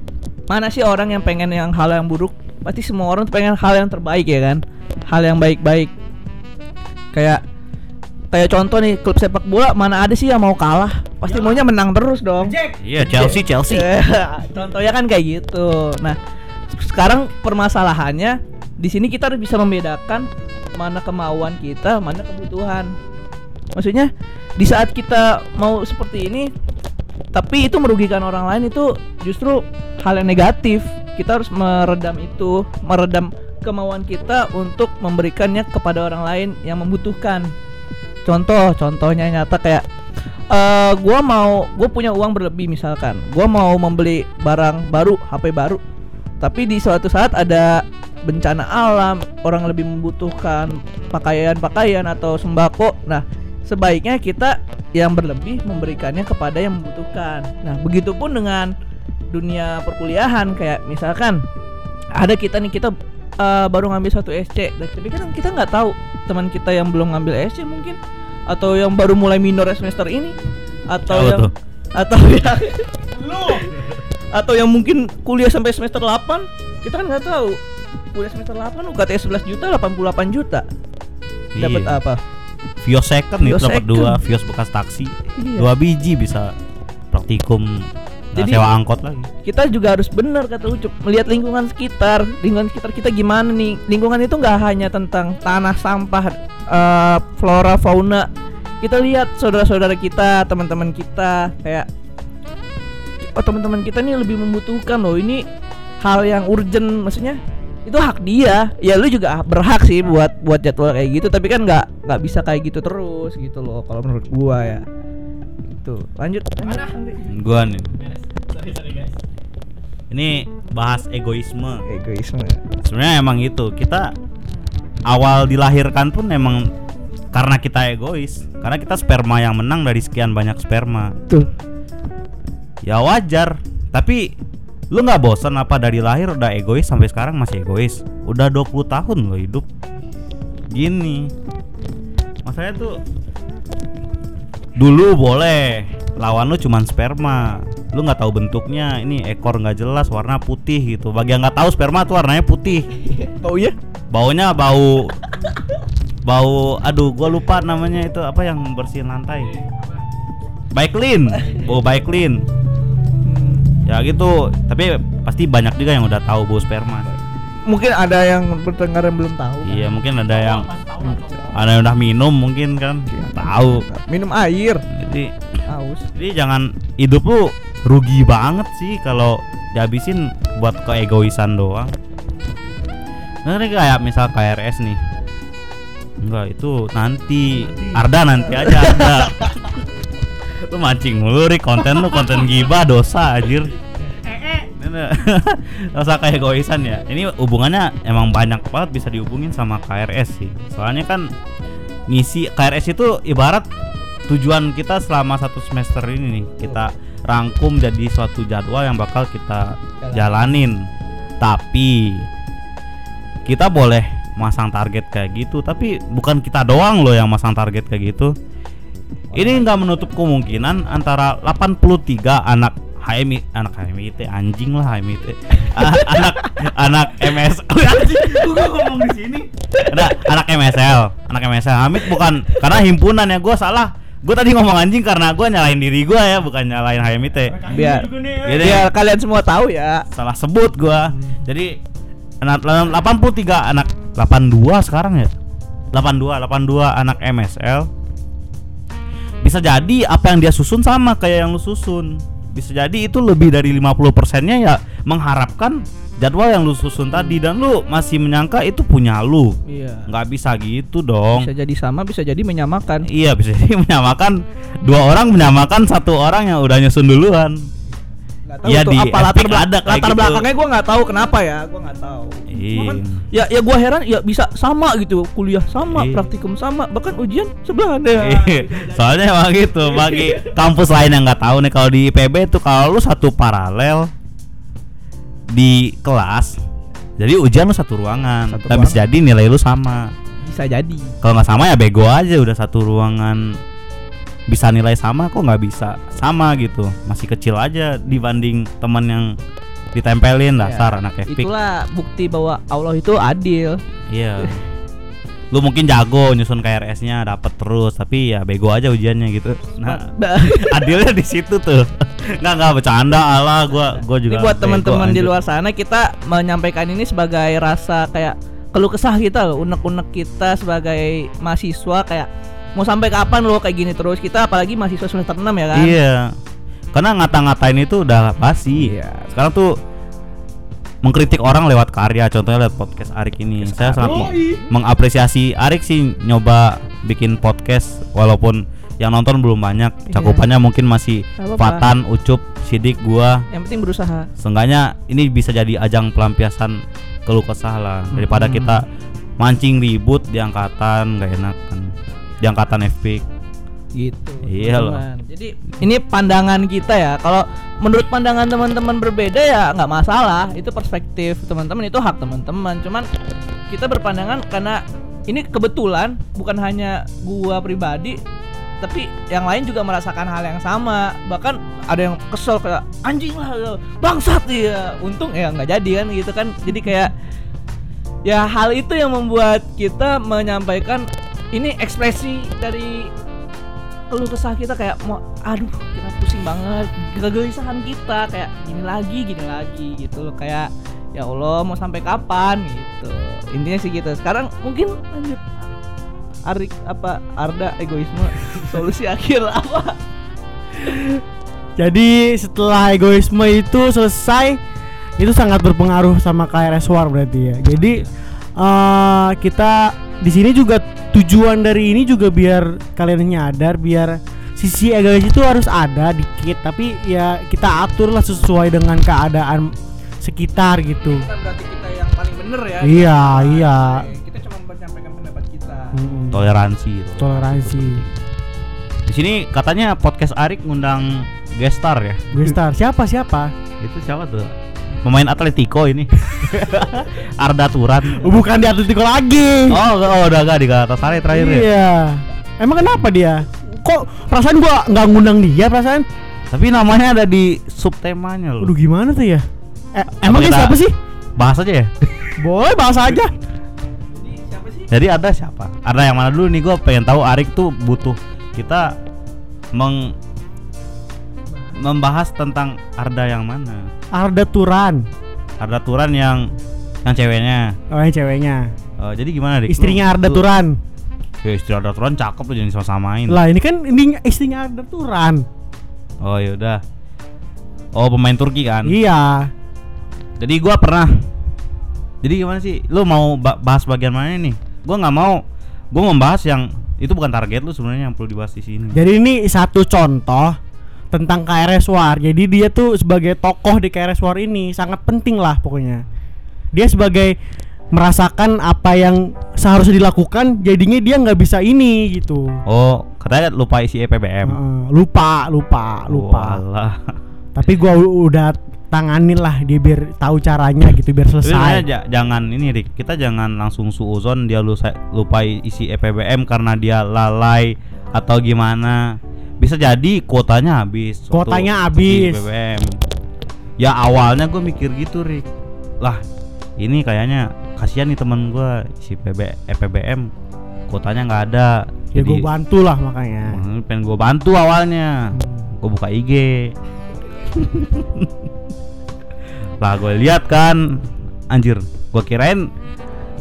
mana sih orang yang pengen yang hal yang buruk? Pasti semua orang tuh pengen hal yang terbaik ya kan? Hal yang baik-baik. Kayak kayak contoh nih klub sepak bola mana ada sih yang mau kalah? Pasti maunya menang terus dong. Iya Chelsea Chelsea. Contohnya kan kayak gitu. Nah, sekarang permasalahannya di sini kita harus bisa membedakan mana kemauan kita, mana kebutuhan. Maksudnya di saat kita mau seperti ini tapi itu merugikan orang lain itu justru hal yang negatif. Kita harus meredam itu, meredam kemauan kita untuk memberikannya kepada orang lain yang membutuhkan. Contoh, contohnya nyata kayak eh gua mau gue punya uang berlebih misalkan gua mau membeli barang baru HP baru tapi di suatu saat ada bencana alam orang lebih membutuhkan pakaian-pakaian atau sembako. Nah sebaiknya kita yang berlebih memberikannya kepada yang membutuhkan. Nah begitupun dengan dunia perkuliahan kayak misalkan ada kita nih kita eh, baru ngambil satu SC tapi kan kita nggak tahu teman kita yang belum ngambil SC mungkin atau yang baru mulai minor semester ini atau Tahu yang tuh. atau yang atau yang mungkin kuliah sampai semester 8 kita kan nggak tahu kuliah semester 8 UKT 11 juta 88 juta dapat Iya. apa Vios second itu Vios dapat second. dua Vios bekas taksi. Iya. Dua biji bisa praktikum Jadi- sewa angkot lagi. kita juga harus benar kata Ucup melihat lingkungan sekitar lingkungan sekitar kita gimana nih lingkungan itu nggak hanya tentang tanah sampah eh, flora fauna kita lihat saudara-saudara kita teman-teman kita kayak oh teman-teman kita nih lebih membutuhkan loh ini hal yang urgent maksudnya itu hak dia ya lu juga berhak sih buat buat jadwal kayak gitu tapi kan nggak nggak bisa kayak gitu terus gitu loh kalau menurut gua ya itu lanjut, lanjut. Gua nih. Ini bahas egoisme. egoisme Sebenarnya emang itu kita awal dilahirkan pun emang karena kita egois. Karena kita sperma yang menang dari sekian banyak sperma. Betul. Ya wajar. Tapi lu nggak bosan apa dari lahir udah egois sampai sekarang masih egois? Udah 20 tahun lo hidup. Gini. Masalahnya tuh dulu boleh. Lawan lu cuman sperma. Lu nggak tahu bentuknya. Ini ekor nggak jelas warna putih gitu. Bagi yang nggak tahu sperma tuh warnanya putih. Oh iya? baunya bau. Bau aduh gua lupa namanya itu apa yang bersihin lantai? Baik clean bau baik clean ya gitu tapi pasti banyak juga yang udah tahu bau sperma. Mungkin ada yang berdengar yang belum tahu. iya mungkin ada yang ada yang udah minum mungkin kan? Tahu. Minum air. jadi Aus. jadi jangan hidup lu rugi banget sih kalau dihabisin buat keegoisan doang. Nah ini kayak misal KRS nih. Enggak itu nanti. Arda nanti aja Arda lu mancing mulu Rik konten lu konten gibah dosa anjir. Gak usah kayak egoisan ya. Ini hubungannya emang banyak banget bisa dihubungin sama KRS sih. Soalnya kan ngisi KRS itu ibarat tujuan kita selama satu semester ini nih. Kita rangkum jadi suatu jadwal yang bakal kita jalanin. Tapi kita boleh masang target kayak gitu Tapi bukan kita doang loh yang masang target kayak gitu Ini nggak menutup kemungkinan antara 83 anak HMI anak HMIT anjing lah HMIT anak anak MS anjing gua ngomong di sini. Ada anak MSL anak MSL Hamid bukan karena himpunan ya gua salah. Gua tadi ngomong anjing karena gua nyalain diri gua ya bukan nyalain HMIT Biar Jadi biar kalian semua tahu ya. salah sebut gua. Jadi anak 83 anak 82 sekarang ya? 82 82 anak MSL bisa jadi apa yang dia susun sama kayak yang lu susun. Bisa jadi itu lebih dari 50 persennya ya mengharapkan jadwal yang lu susun tadi. Dan lu masih menyangka itu punya lu. Iya. nggak bisa gitu dong. Bisa jadi sama, bisa jadi menyamakan. iya bisa jadi menyamakan. Dua orang menyamakan satu orang yang udah nyusun duluan Gak tahu Iya, tuh di apa latar, Epic bela- ada latar gitu. belakangnya gua nggak tahu kenapa ya, gua nggak tahu. Cuman, ya ya gua heran ya bisa sama gitu, kuliah sama, Iya. praktikum sama, bahkan ujian sebelahan deh. Iya, Soalnya emang gitu bagi kampus lain yang nggak tahu nih kalau di IPB tuh kalau lu satu paralel di kelas jadi ujian lu satu ruangan Satu tapi bisa ruangan. jadi nilai lu sama Bisa jadi. kalau nggak sama ya bego aja udah satu ruangan bisa nilai sama kok nggak bisa sama gitu. Masih kecil aja dibanding teman yang ditempelin dasar Ya, anak epic. Itulah bukti bahwa Allah itu adil. iya. Lu mungkin jago nyusun KRS-nya dapat terus tapi ya bego aja ujiannya gitu. Nah adilnya di situ tuh. Nggak nggak bercanda ala gua gua juga Ini buat teman-teman di luar sana kita menyampaikan ini sebagai rasa kayak keluh kesah kita unek-unek kita sebagai mahasiswa kayak mau sampai kapan lo kayak gini terus? Kita apalagi mahasiswa semester 6 ya kan? iya. Karena ngata-ngatain itu udah basi. Iya. sekarang tuh mengkritik orang lewat karya. Contohnya lewat podcast Arik ini. Saya sangat meng- mengapresiasi Arik sih nyoba bikin podcast. Walaupun yang nonton belum banyak. Cakupannya mungkin masih apa-apa. Fatan, Ucup, Sidik, gua. Yang penting berusaha. Seenggaknya ini bisa jadi ajang pelampiasan keluh kesah lah. Daripada Hmm. kita mancing ribut di angkatan nggak enak kan di angkatan FP Gitu. Iya loh. Jadi ini pandangan kita ya. Kalau menurut pandangan teman-teman berbeda ya nggak masalah. Itu perspektif teman-teman itu hak teman-teman. Cuman kita berpandangan karena ini kebetulan bukan hanya gua pribadi tapi yang lain juga merasakan hal yang sama bahkan ada yang kesel kayak anjing lah bangsat ya untung ya nggak jadi kan gitu kan jadi kayak ya hal itu yang membuat kita menyampaikan ini ekspresi dari keluh kesah kita kayak mau aduh kita pusing banget kegelisahan kita kayak gini lagi gini lagi gitu loh. Kayak ya Allah mau sampai kapan? Gitu. Intinya sih gitu. Sekarang mungkin lanjut. Arik apa Arda egoisme solusi akhir apa? Jadi setelah egoisme itu selesai itu sangat berpengaruh sama KRS War berarti ya. Jadi eh, kita di sini juga tujuan dari ini juga biar kalian nyadar biar sisi egois itu harus ada dikit tapi ya kita atur lah sesuai dengan keadaan sekitar gitu. berarti kita yang paling bener ya Iya, iya. kita cuma menyampaikan pendapat kita Mm-mm. toleransi Toleransi. di sini katanya podcast Arik ngundang guest star ya Gue star siapa siapa? itu siapa tuh pemain Atletico ini Arda Turan Oh, bukan di Atletico lagi. oh, oh udah gak di Galatasaray terakhir ya Iya. Emang kenapa dia? Kok perasaan gua nggak ngundang dia perasaan? tapi namanya ada di subtemanya loh Aduh gimana tuh ya? Eh, Apa emang dia siapa sih? bahas aja ya Boleh bahas aja. Jadi ada siapa? Ada yang mana dulu nih? Gue pengen tahu Arik tuh butuh kita meng membahas tentang Arda yang mana? Arda Turan. Arda Turan yang yang ceweknya. Oh yang ceweknya. Eh, jadi gimana Rik? Istrinya Arda lu- Turan. Ya, istri Arda Turan cakep tuh jangan sama-samain. Lah ini kan ini istrinya Arda Turan. Oh yaudah. Oh pemain Turki kan? Iya. Jadi gua pernah. Jadi gimana sih? Lu mau ba- bahas bagian mana nih? Gua nggak mau. Gua mau bahas yang itu bukan target lu sebenarnya yang perlu dibahas di sini. Jadi ini satu contoh tentang KRS War. Jadi dia tuh sebagai tokoh di KRS War ini sangat penting lah pokoknya. Dia sebagai merasakan apa yang seharusnya dilakukan, jadinya dia nggak bisa ini gitu. Oh, katanya lupa isi EPBM. Lupa, lupa, lupa. Walah. Tapi gua udah tanganin lah dia biar tahu caranya gitu biar selesai. ja- jangan ini Rik, kita jangan langsung suuzon dia lu lupa isi EPBM karena dia lalai atau gimana. Bisa jadi kuotanya habis. Kuotanya habis. EPBM. Ya awalnya gue mikir gitu Rik. Lah, ini kayaknya kasihan nih temen gua isi PB, EPBM kuotanya nggak ada. Ya gue bantu lah makanya. Hmm, pengen gue bantu awalnya gue buka IG lah gue lihat kan anjir gue kirain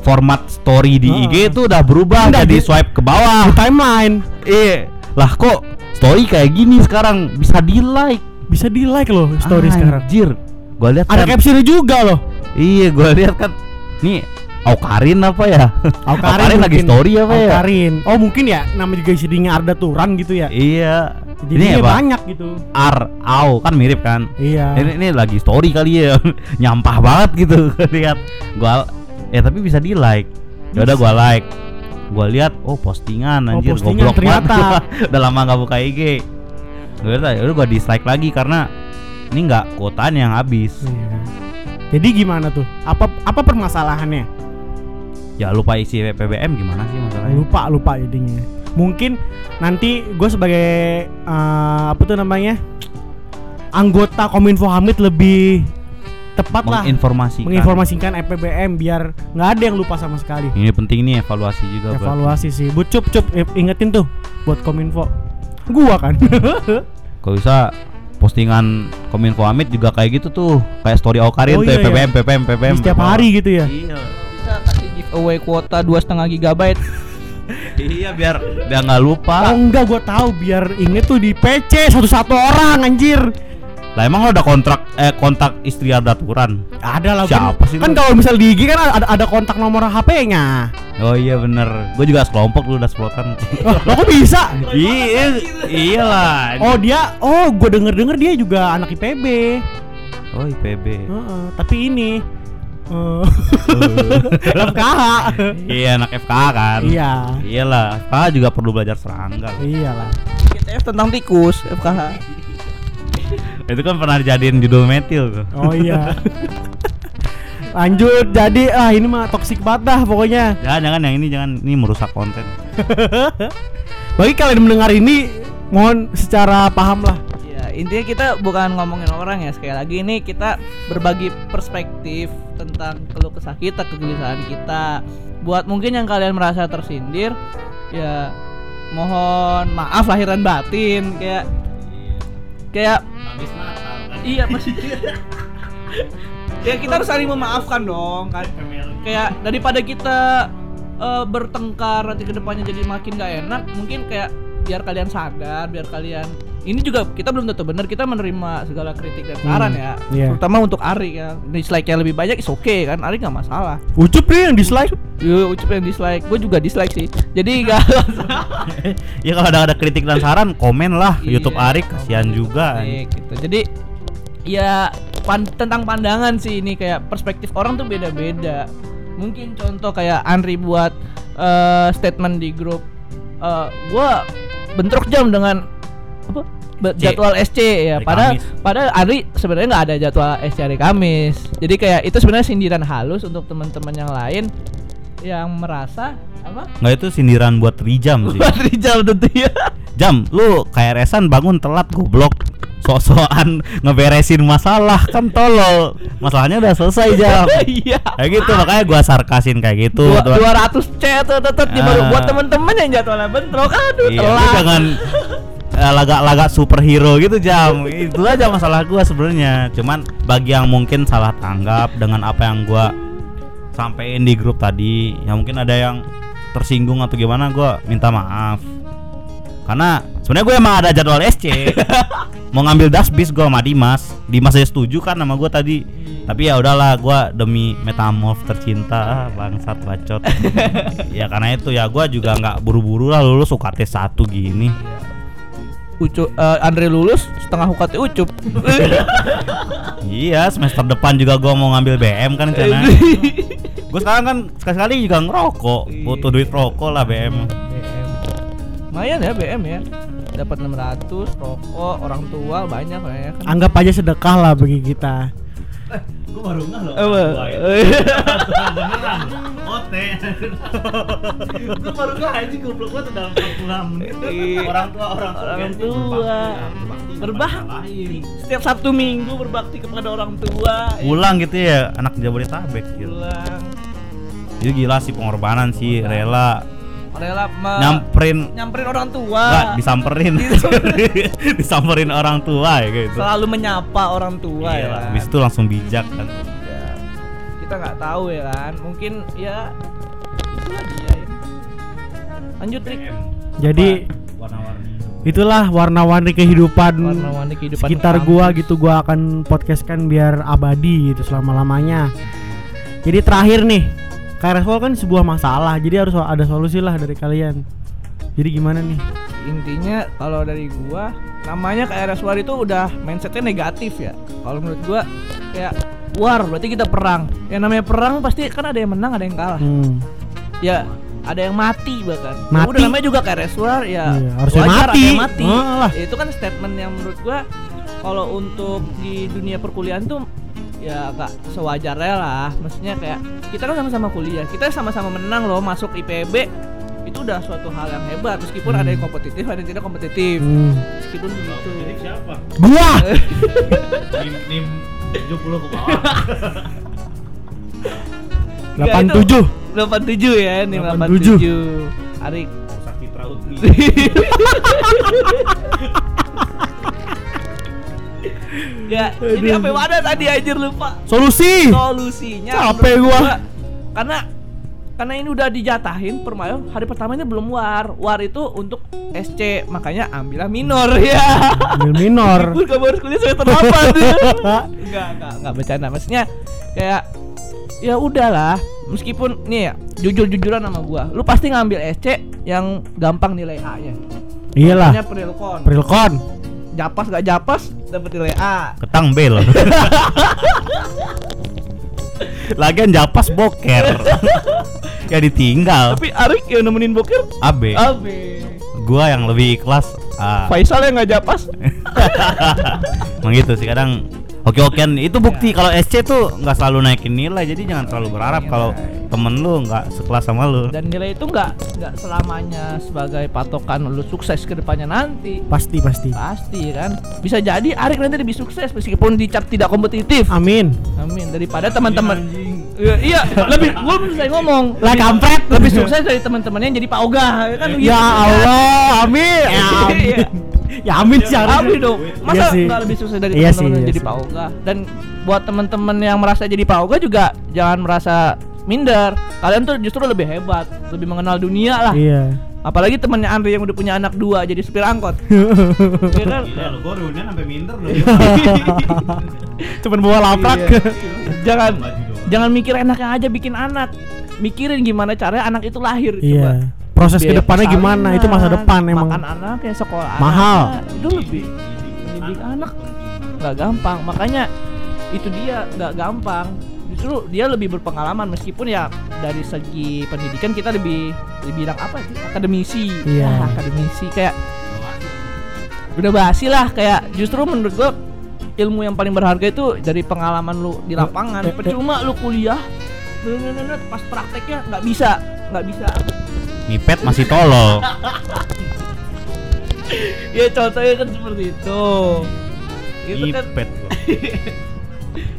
format story di Oh. IG itu udah berubah Udah, jadi di- swipe ke bawah Di timeline eh lah kok story kayak gini sekarang bisa di like bisa di like loh story sekarang. anjir gue lihat Ada kan captionnya juga loh. iya gue lihat kan nih Aukarin apa ya Aukarin lagi mungkin. story apa ya Aukarin. Oh mungkin ya nama juga istrinya Arda Turan gitu ya. iya Jadi ini apa banyak gitu. Ar Au kan mirip kan Iya. ini, ini lagi story kali ya nyampah banget gitu lihat gua ya tapi bisa di like ya udah gua like gua lihat oh postingan Oh, anjir postingan goblok banget udah lama nggak buka IG gua udah udah gua dislike lagi karena ini nggak kuotaan yang habis Iya. Jadi gimana tuh? Apa apa permasalahannya? Ya lupa isi PBM gimana sih masalahnya? Lupa lupa jadinya. Mungkin nanti gue sebagai eh, apa tuh namanya anggota Kominfo Hamid lebih tepat lah Menginformasikan. menginformasikan EPBM biar nggak ada yang lupa sama sekali. Ini penting nih evaluasi juga buat- Evaluasi sih. Bu cup cup eh, ingetin tuh buat Kominfo. Gua kan. Kalau bisa postingan Kominfo Amit juga kayak gitu tuh, kayak story Aukarin Oh, tuh iya, iya. PPM, PPM, PPM. Di setiap PPM. hari gitu ya. Iya. Bisa kasih giveaway kuota dua setengah gigabyte. iya biar biar nggak lupa. Oh enggak gua tahu biar inget tuh di PC satu-satu orang anjir. Lah emang lo udah kontrak eh kontak istri ada aturan. Ada lah Siapa kan, sih kan kalau misal di IG kan ada ada kontak nomor HP-nya. Oh iya bener. Gue juga sekelompok lu udah sepelotan. Wah, lo kok bisa? iya, iyalah. Oh dia, oh gue denger denger dia juga anak IPB. oh IPB. Heeh, tapi ini eh, FKH. iya anak FK kan. Iya, Iyalah, FK juga perlu belajar serangga. iyalah. GTF tentang tikus FKH. Itu kan pernah dijadiin judul metil tuh. Oh iya. Lanjut, jadi ah ini mah toksik banget dah pokoknya. Jangan jangan yang ini jangan ini merusak konten. Bagi kalian mendengar ini, mohon secara paham lah. Ya, intinya kita bukan ngomongin orang ya sekali lagi ini kita berbagi perspektif tentang keluh kesah kita, kegelisahan kita. Buat mungkin yang kalian merasa tersindir, ya mohon maaf lahiran batin kayak kayak iya pasti ya kita harus saling memaafkan dong kan. Kayak daripada kita eh, bertengkar nanti ke depannya jadi makin gak enak mungkin kayak biar kalian sadar biar kalian ini juga kita belum tentu benar kita menerima segala kritik dan saran Hmm, ya iya. terutama untuk Ari ya dislike-nya lebih banyak is oke kan Ari nggak masalah Ucup nih yang dislike. Yo, ucup yang dislike gue juga dislike sih jadi nggak ya kalau ada ada kritik dan saran komen lah Iya, YouTube Arik kasihan juga. Baik, gitu. Jadi ya pan- tentang pandangan sih ini kayak perspektif orang tuh beda-beda. Mungkin contoh kayak Andri buat eh, statement di grup eh, gua bentrok jam dengan apa? Jadwal SC ya. Hari Padahal Kamis. padahal Andri sebenarnya nggak ada jadwal SC hari Kamis. Jadi kayak itu sebenarnya sindiran halus untuk teman-teman yang lain yang merasa apa? Nggak itu sindiran buat Rijam sih. Buat Rijal tentu ya. Jam, lu KRS-an bangun telat goblok. Sok-sokan ngeberesin masalah kan tolol. Masalahnya udah selesai jam. Iya. Kayak gitu makanya gua sarkasin kayak gitu. Dua- Tuh. 200 C tuh tetep di baru Ah. buat temen-temen yang jadwalnya bentrok aduh Iya, telat jangan laga-laga superhero gitu jam. Itu aja masalah gua sebenarnya. Cuman bagi yang mungkin salah tanggap dengan apa yang gua sampein di grup tadi, ya mungkin ada yang tersinggung atau gimana gua minta maaf. Karena sebenarnya gue emang ada jadwal SC. Mau ngambil dasbis gua sama Dimas. Dimas aja setuju kan sama gua tadi. Tapi ya udahlah gua demi metamorf tercinta bangsat bacot. ya karena itu ya gua juga nggak buru-buru lah lulus UKT 1 gini. Ucup eh, Andre lulus setengah UKT ucup. Iya, semester depan juga gua mau ngambil BM kan karena gue sekarang kan sekali-sekali juga ngerokok, butuh duit rokok lah BM. lumayan ya BM ya. Dapat 600 rokok orang tua banyak lah ya. Kan Anggap aja sedekah lah bagi kita. Gue baru nggak loh. Apa? Beneran. Ote. Gue baru nggak aja goblok gue dalam 40 menit. Orang tua orang tua. orang tua berbakti setiap Sabtu Minggu berbakti kepada orang tua Pulang gitu ya anak Jabodetabek gitu. pulang Itu gila sih pengorbanan sih rela rela me- nyamperin nyamperin orang tua Enggak, disamperin. Disamperin. disamperin orang tua ya gitu. selalu menyapa orang tua Iya, ya kan? habis itu langsung bijak kan. Ya, kita nggak tahu ya kan mungkin ya itulah dia ya. lanjut Rik Jadi warna-warni. itulah warna-warni kehidupan warna-warni kehidupan sekitar kampus. gua gitu gua akan podcastkan biar abadi gitu selama-lamanya. Jadi terakhir nih, KRSPOL kan sebuah masalah, jadi harus ada solusi lah dari kalian. Jadi gimana nih? intinya kalau dari gua namanya KRS War itu udah mindsetnya negatif ya kalau menurut gua kayak war berarti kita perang yang namanya perang pasti kan ada yang menang ada yang kalah Hmm. ya ada yang mati bahkan Ya Mati? udah namanya juga KRS War ya Iya, harusnya wajar mati. ada yang mati lah. Ya, itu kan statement yang menurut gua kalau untuk di dunia perkuliahan tuh ya agak sewajarnya lah maksudnya kayak kita kan sama-sama kuliah kita sama-sama menang loh masuk IPB itu udah suatu hal yang hebat meskipun ada yang kompetitif ada yang tidak kompetitif Hmm. meskipun begitu siapa? Gua. Nim, nim 70 ke bawah. Enggak, 87. 87 ya nih 87. 87 Arik Sakitra Utmi. ya jadi apa mana tadi anjir lupa Solusi. solusinya Capek gua. karena karena ini udah dijatahin permayo hari pertamanya belum war war itu untuk SC makanya ambillah minor ya Ambil minor. Gue kamu harus kuliah semester 8 Enggak, enggak, enggak bercanda Maksudnya kayak Ya udahlah Meskipun nih ya Jujur-jujuran sama gua Lu pasti ngambil SC Yang gampang nilai A nya Iyalah. Prilkon Prilkon. Japas gak japas dapet nilai A Ketang B loh. Lagian japas boker. ya ditinggal. Tapi Arik yang nemenin boker AB. AB Gua yang lebih ikhlas A. Faisal yang gak japas Emang gitu sih kadang Oke okean itu bukti kalau SC tuh nggak selalu naikin nilai jadi jangan terlalu berharap kalau temen lu nggak sekelas sama lu. Dan nilai itu nggak nggak selamanya sebagai patokan lu sukses ke depannya nanti Pasti pasti. Pasti kan Bisa jadi Arik nanti lebih sukses Meskipun dicap tidak kompetitif Amin. Amin daripada teman-teman Iya, iya, lebih gua belum selesai ngomong. Lah kampret. Lebih sukses dari teman-temannya yang jadi Pak Ogah ya kan. Ya Allah, amin. Ya amin. Iya. Ya amin sih harusnya. Amin dong. Iya Masa sih. nggak lebih sukses dari Iya teman-teman iya jadi. Pak Ogah? Dan buat teman-teman yang merasa jadi Pak Ogah juga jangan merasa minder. Kalian tuh justru lebih hebat, lebih mengenal dunia lah. Iya. Apalagi temannya Andre yang udah punya anak dua jadi supir angkot. Iya kan? Gila gua reunian sampai minder lu. Cuman bawa laprak. Iya. Jangan Baju doang. jangan mikir enaknya aja bikin anak. Mikirin gimana caranya anak itu lahir coba. Proses Biaya ke depannya gimana? Itu masa depan emang. makan anak ya sekolah Mahal. anaknya, itu lebih mendidik anak. Nggak gampang. Makanya itu dia nggak gampang. Justru dia lebih berpengalaman. Meskipun ya dari segi pendidikan kita lebih lebih bilang apa sih akademisi. Iya. Ya, akademisi. Kayak udah basi lah. Kayak justru menurut gua ilmu yang paling berharga itu dari pengalaman lu di lapangan. Eh, eh. percuma lu kuliah. Bener-bener pas prakteknya nggak bisa. Nggak bisa Mipet masih tolol. ya contohnya kan seperti itu itu kan Mipet gua.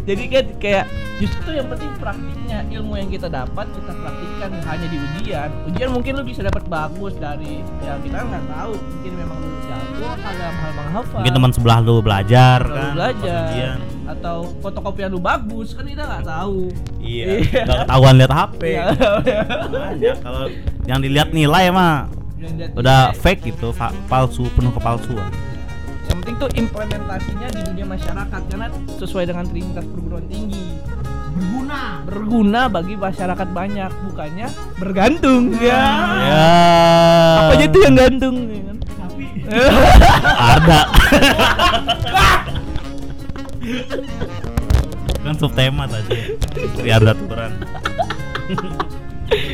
jadi kan kayak justru yang penting praktiknya ilmu yang kita dapat kita praktikkan hanya di ujian ujian mungkin lu bisa dapat bagus dari ya kita nggak tahu mungkin memang lu jago dalam hal menghafal Mungkin teman sebelah lu belajar Lu kan. pas belajar ujian. atau fotokopian lu bagus kan kita nggak tahu Iya. Enggak ketahuan lihat HP. Iya. Kalau yang dilihat nilai mah udah nilai. fake gitu, fa- palsu, penuh kepalsuan. Penting tuh implementasinya di dunia masyarakat karena sesuai dengan Trinitas perguruan tinggi berguna berguna bagi masyarakat banyak bukannya bergantung ya Ya. apa aja tuh yang gantung ya kan? Ada. kan subtema tadi. Biar aturan.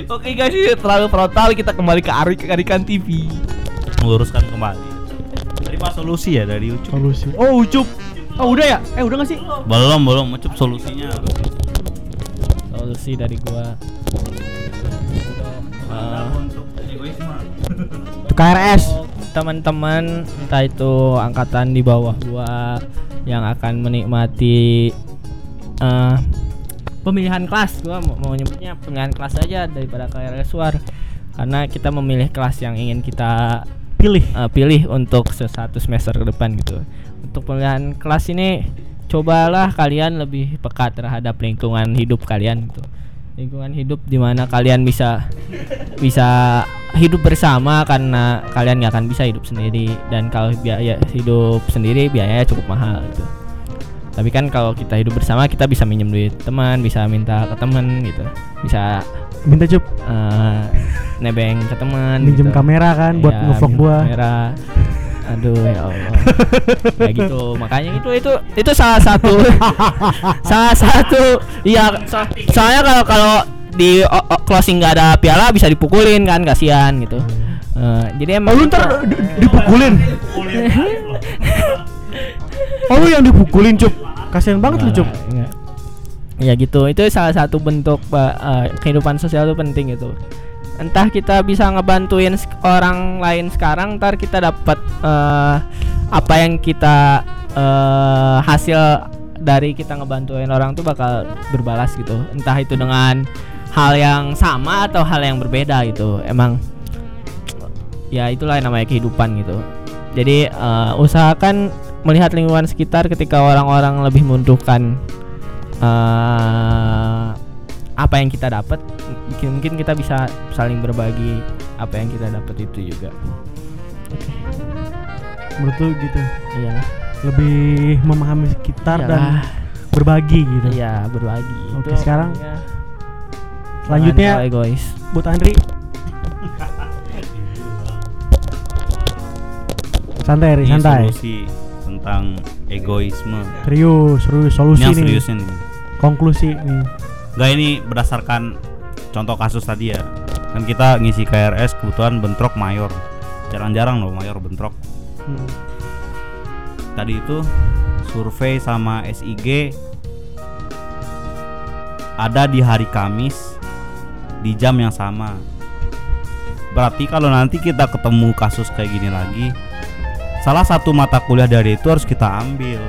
oke guys terlalu frontal kita kembali ke Arik Arikan TV Meluruskan kembali. Pas solusi ya dari Ucup. Solusi. Oh, ucup. Oh, udah ya? Eh, udah gak sih? Belum, belum. Ucup solusinya. Solusi dari gua. Untuk egoisme. Itu KRS. teman-teman entah itu angkatan di bawah gua yang akan menikmati eh, pemilihan kelas gua mau, mau nyebutnya pemilihan kelas aja daripada KRS War karena kita memilih kelas yang ingin kita Pilih. eh, pilih untuk satu semester ke depan gitu. Untuk pemilihan kelas ini cobalah kalian lebih peka terhadap lingkungan hidup kalian gitu. Lingkungan hidup di mana kalian bisa bisa hidup bersama karena kalian nggak akan bisa hidup sendiri dan kalau biaya hidup sendiri biayanya cukup mahal gitu. Tapi kan kalau kita hidup bersama kita bisa minjem duit teman, bisa minta ke teman gitu. Bisa Minta cup. eh, nebeng ke teman Minjem gitu. kamera kan buat Iya, ngevlog gua. kamera. Aduh ya Allah. Kayak gitu. Makanya itu itu itu salah satu salah satu iya so- soalnya kalau kalau di o- o- closing nggak ada piala bisa dipukulin kan kasihan gitu. Eh, jadi Oh, emang lu ntar di- di- dipukulin. Oh, lu yang dipukulin, Cup. Kasihan banget lu, Cup. Ya gitu. Itu salah satu bentuk eh, kehidupan sosial itu penting gitu. Entah kita bisa ngebantuin orang lain sekarang ntar kita dapat eh, apa yang kita eh, hasil dari kita ngebantuin orang tuh bakal berbalas gitu. Entah itu dengan hal yang sama atau hal yang berbeda gitu. Emang ya itulah yang namanya kehidupan gitu. Jadi eh, usahakan melihat lingkungan sekitar ketika orang-orang lebih membutuhkan eh, apa yang kita dapat? Mungkin mungkin kita bisa saling berbagi apa yang kita dapat itu juga. Menurut lu gitu. Iya. Lebih memahami sekitar dan Iyalah. berbagi gitu. Iya berbagi. Oke, Itu sekarang pokoknya selanjutnya egois. buat Andri. Santai Ri, Ini santai. solusi tentang egoisme. serius serius Ini solusi nih. serius nih. Konklusi nih Gak ini berdasarkan contoh kasus tadi ya. Kan kita ngisi KRS kebutuhan bentrok mayor. Jarang-jarang loh mayor bentrok. Hmm. Tadi itu survei sama SIG ada di hari Kamis di jam yang sama. Berarti kalau nanti kita ketemu kasus kayak gini lagi, salah satu mata kuliah dari itu harus kita ambil.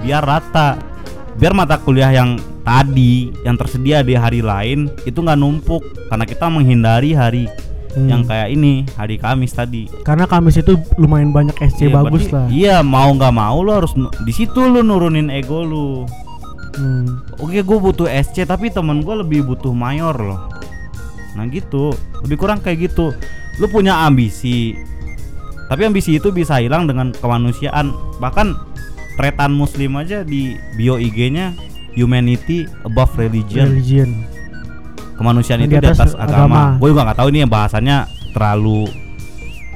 Biar rata. Biar mata kuliah yang tadi yang tersedia di hari lain itu nggak numpuk karena kita menghindari hari Hmm. yang kayak ini hari Kamis tadi. karena Kamis itu lumayan banyak SC Iya, bagus berarti- lah Iya, mau nggak mau lo harus di situ lu nurunin ego lu. Hmm. Oke, gue butuh SC tapi temen gue lebih butuh mayor loh. Nah gitu, lebih kurang kayak gitu. Lu punya ambisi, tapi ambisi itu bisa hilang dengan kemanusiaan. Bahkan tretan Muslim aja di bio IG-nya humanity above religion. religion Kemanusiaan Yang itu di atas, agama. agama. Gue juga nggak tahu ini bahasannya terlalu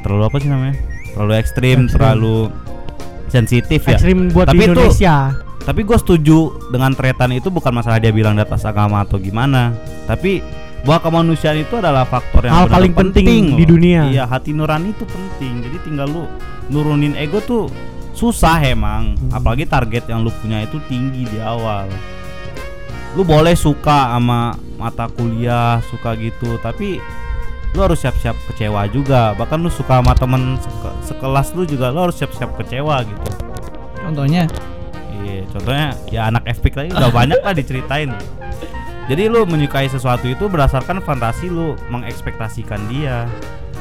terlalu apa sih namanya? Terlalu ekstrim, Ekstrim. terlalu sensitif ya. ekstrim buat Tapi di itu- Indonesia Tapi gue setuju dengan tretan itu bukan masalah dia bilang di atas agama atau gimana. Tapi bahwa kemanusiaan itu adalah faktor yang Hal paling penting di loh. dunia. Iya, hati nurani itu penting. Jadi tinggal lu nurunin ego tuh susah emang. Hmm. Apalagi target yang lu punya itu tinggi di awal. Lu boleh suka sama mata kuliah, suka gitu, tapi lu harus siap-siap kecewa juga. Bahkan lu suka sama temen seke- sekelas lu juga lu harus siap-siap kecewa gitu. Contohnya Iya, contohnya ya anak FPIK tadi udah banyak lah diceritain. Jadi lu menyukai sesuatu itu berdasarkan fantasi lu mengekspektasikan dia.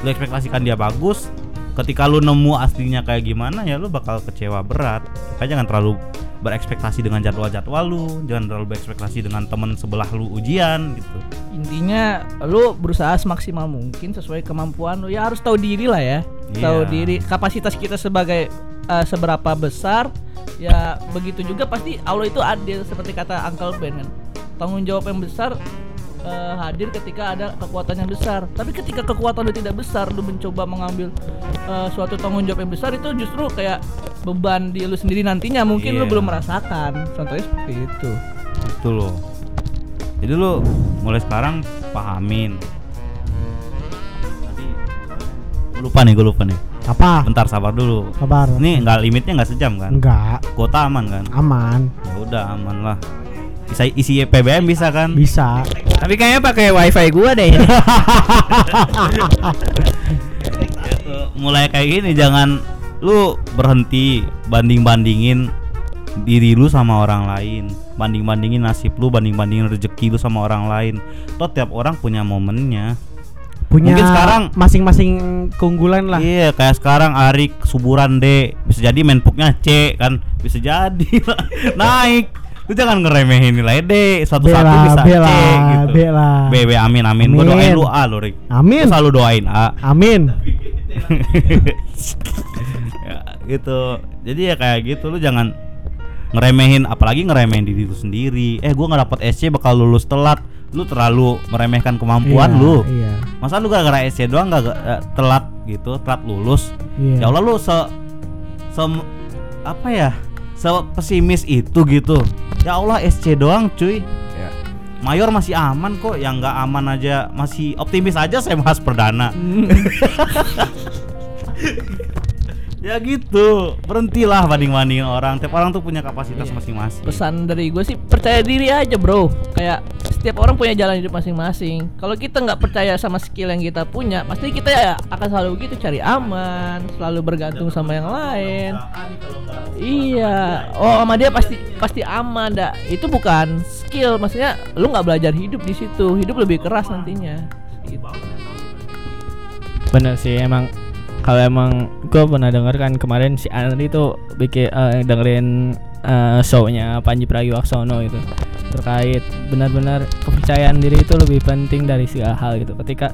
Lu ekspektasikan dia bagus, ketika lu nemu aslinya kayak gimana ya lu bakal kecewa berat. Makanya jangan terlalu berekspektasi dengan jadwal-jadwal lu, jangan terlalu berekspektasi dengan temen sebelah lu ujian gitu. intinya lu berusaha semaksimal mungkin sesuai kemampuan lu ya harus tahu diri lah ya tahu Iya. diri kapasitas kita sebagai eh, seberapa besar ya begitu juga pasti Allah itu adil seperti kata Uncle Ben kan tanggung jawab yang besar eh, hadir ketika ada kekuatan yang besar tapi ketika kekuatan lu tidak besar lu mencoba mengambil eh, suatu tanggung jawab yang besar itu justru kayak beban di lu sendiri nantinya mungkin lu Iya. belum merasakan contohnya seperti itu Itu loh. Jadi lu mulai sekarang pahamin. Tadi lupa nih, gue lupa nih. apa Bentar sabar dulu. kabar Ini nggak limitnya nggak sejam kan? enggak Kuota aman kan? aman Ya udah aman lah. Bisa isi PBM bisa kan? bisa tapi kayaknya pakai wifi gua deh ini. Mulai kayak gini jangan lu berhenti banding-bandingin diri lu sama orang lain. Banding-bandingin nasib lu, banding-bandingin rezeki lu sama orang lain. Toh tiap orang punya momennya. punya Mungkin sekarang- masing-masing keunggulan lah Iya, kayak sekarang Arik suburan D, bisa jadi menpuknya C kan, bisa jadi lah. naik. Lu jangan ngeremehin nilai D, lu bela bisa bela C gitu. bela B, B, amin, amin. Gue Amin. doain lu A lu, Rik. amin Gua selalu doain A. amin ya, gitu. Jadi ya kayak gitu, lu jangan ngeremehin, apalagi ngeremehin diri lu sendiri. Eh, gua nggak dapat SC bakal lulus telat. Lu terlalu meremehkan kemampuan Iya, lu. iya Masa lu gara-gara SC doang gak telat gitu, telat lulus. iya Ya Allah lu se, se- apa ya? Se pesimis itu gitu. Ya Allah SC doang cuy. Ya. Mayor masih aman kok, yang nggak aman aja masih optimis aja saya bahas perdana. ya gitu. Berhentilah banding bandingin orang. Tiap orang tuh punya kapasitas Iya. masing-masing. Pesan dari gue sih percaya diri aja bro. Kayak setiap orang punya jalan hidup masing-masing. Kalau kita nggak percaya sama skill yang kita punya pasti kita ya akan selalu gitu cari aman selalu bergantung sama yang lain. Iya. Oh sama dia pasti pasti aman dah itu bukan skill. Maksudnya lu nggak belajar hidup di situ. Hidup lebih keras nantinya. Gitu. Bener sih emang kalau emang gue pernah denger kan kemarin si Andri tuh bikin eh, dengerin eh, show-nya Panji Pragiwaksono itu terkait benar-benar kepercayaan diri itu lebih penting dari segala hal gitu. Ketika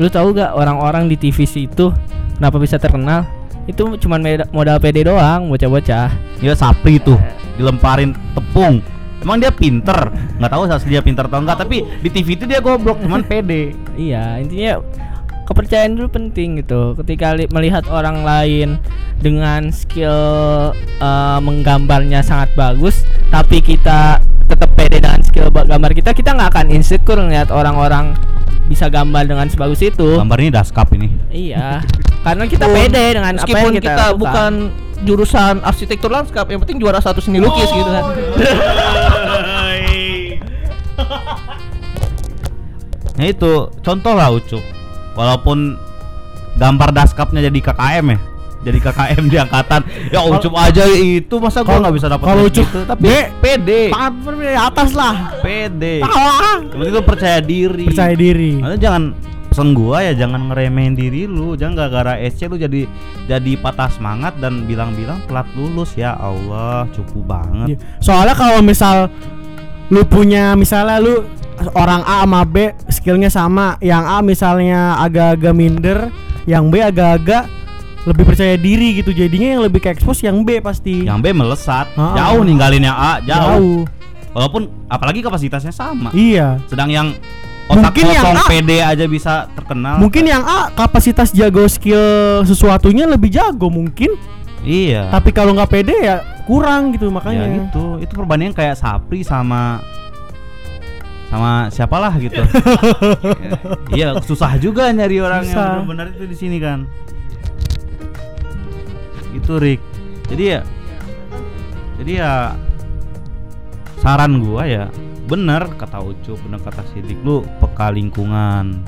lu tahu gak orang-orang di TV itu kenapa bisa terkenal? Itu cuman meda- modal PD doang bocah-bocah. ya Sapri tuh dilemparin tepung emang dia pinter nggak tahu asli dia pinter atau enggak tapi di TV itu dia goblok cuman pede Iya, intinya kepercayaan dulu penting gitu. Ketika li- melihat orang lain dengan skill eh, menggambarnya sangat bagus, tapi kita tetap pede dengan skill ba- gambar kita, kita nggak akan insecure ngeliat orang-orang bisa gambar dengan sebagus itu. gambar ini daskap ini Iya, karena kita pede dengan apa meskipun yang kita, kita, lakukan. bukan jurusan arsitektur lanskap yang penting juara satu seni lukis gitu kan Nah itu contoh lah Ucup Walaupun gambar daskapnya jadi KKM ya. Jadi KKM di angkatan. Ya Ucup aja itu masa gua Kalau- nggak bisa dapat kalau Ucup gitu. tapi pede. Tangan dari atas lah. pede. Penting lu percaya diri. Percaya diri. Makanya jangan pesan gua ya jangan ngeremehin diri lu. Jangan gara-gara SC lu jadi jadi patah semangat dan bilang-bilang telat lulus. Ya Allah cukup Iya. banget Soalnya kalau misal lu punya misalnya lu orang A sama B skillnya sama, yang A misalnya agak-agak minder, yang B agak-agak lebih percaya diri gitu. Jadinya yang lebih ke expose yang B pasti. yang B melesat Ah. jauh ninggalin yang A jauh. Jauh. walaupun apalagi kapasitasnya sama Iya. sedang yang otak Mungkin yang kosong A- PD aja bisa terkenal Mungkin yang A kapasitas jago skill sesuatunya lebih jago mungkin, iya tapi kalau nggak pede ya kurang gitu ya makanya. gitu itu perbandingan kayak Sapri sama sama siapalah gitu. Iya. Susah juga nyari orang Susah. yang benar itu di sini kan. Itu Rick. Jadi ya jadi ya saran gua ya bener kata Ucup bener kata Sidik lu peka lingkungan.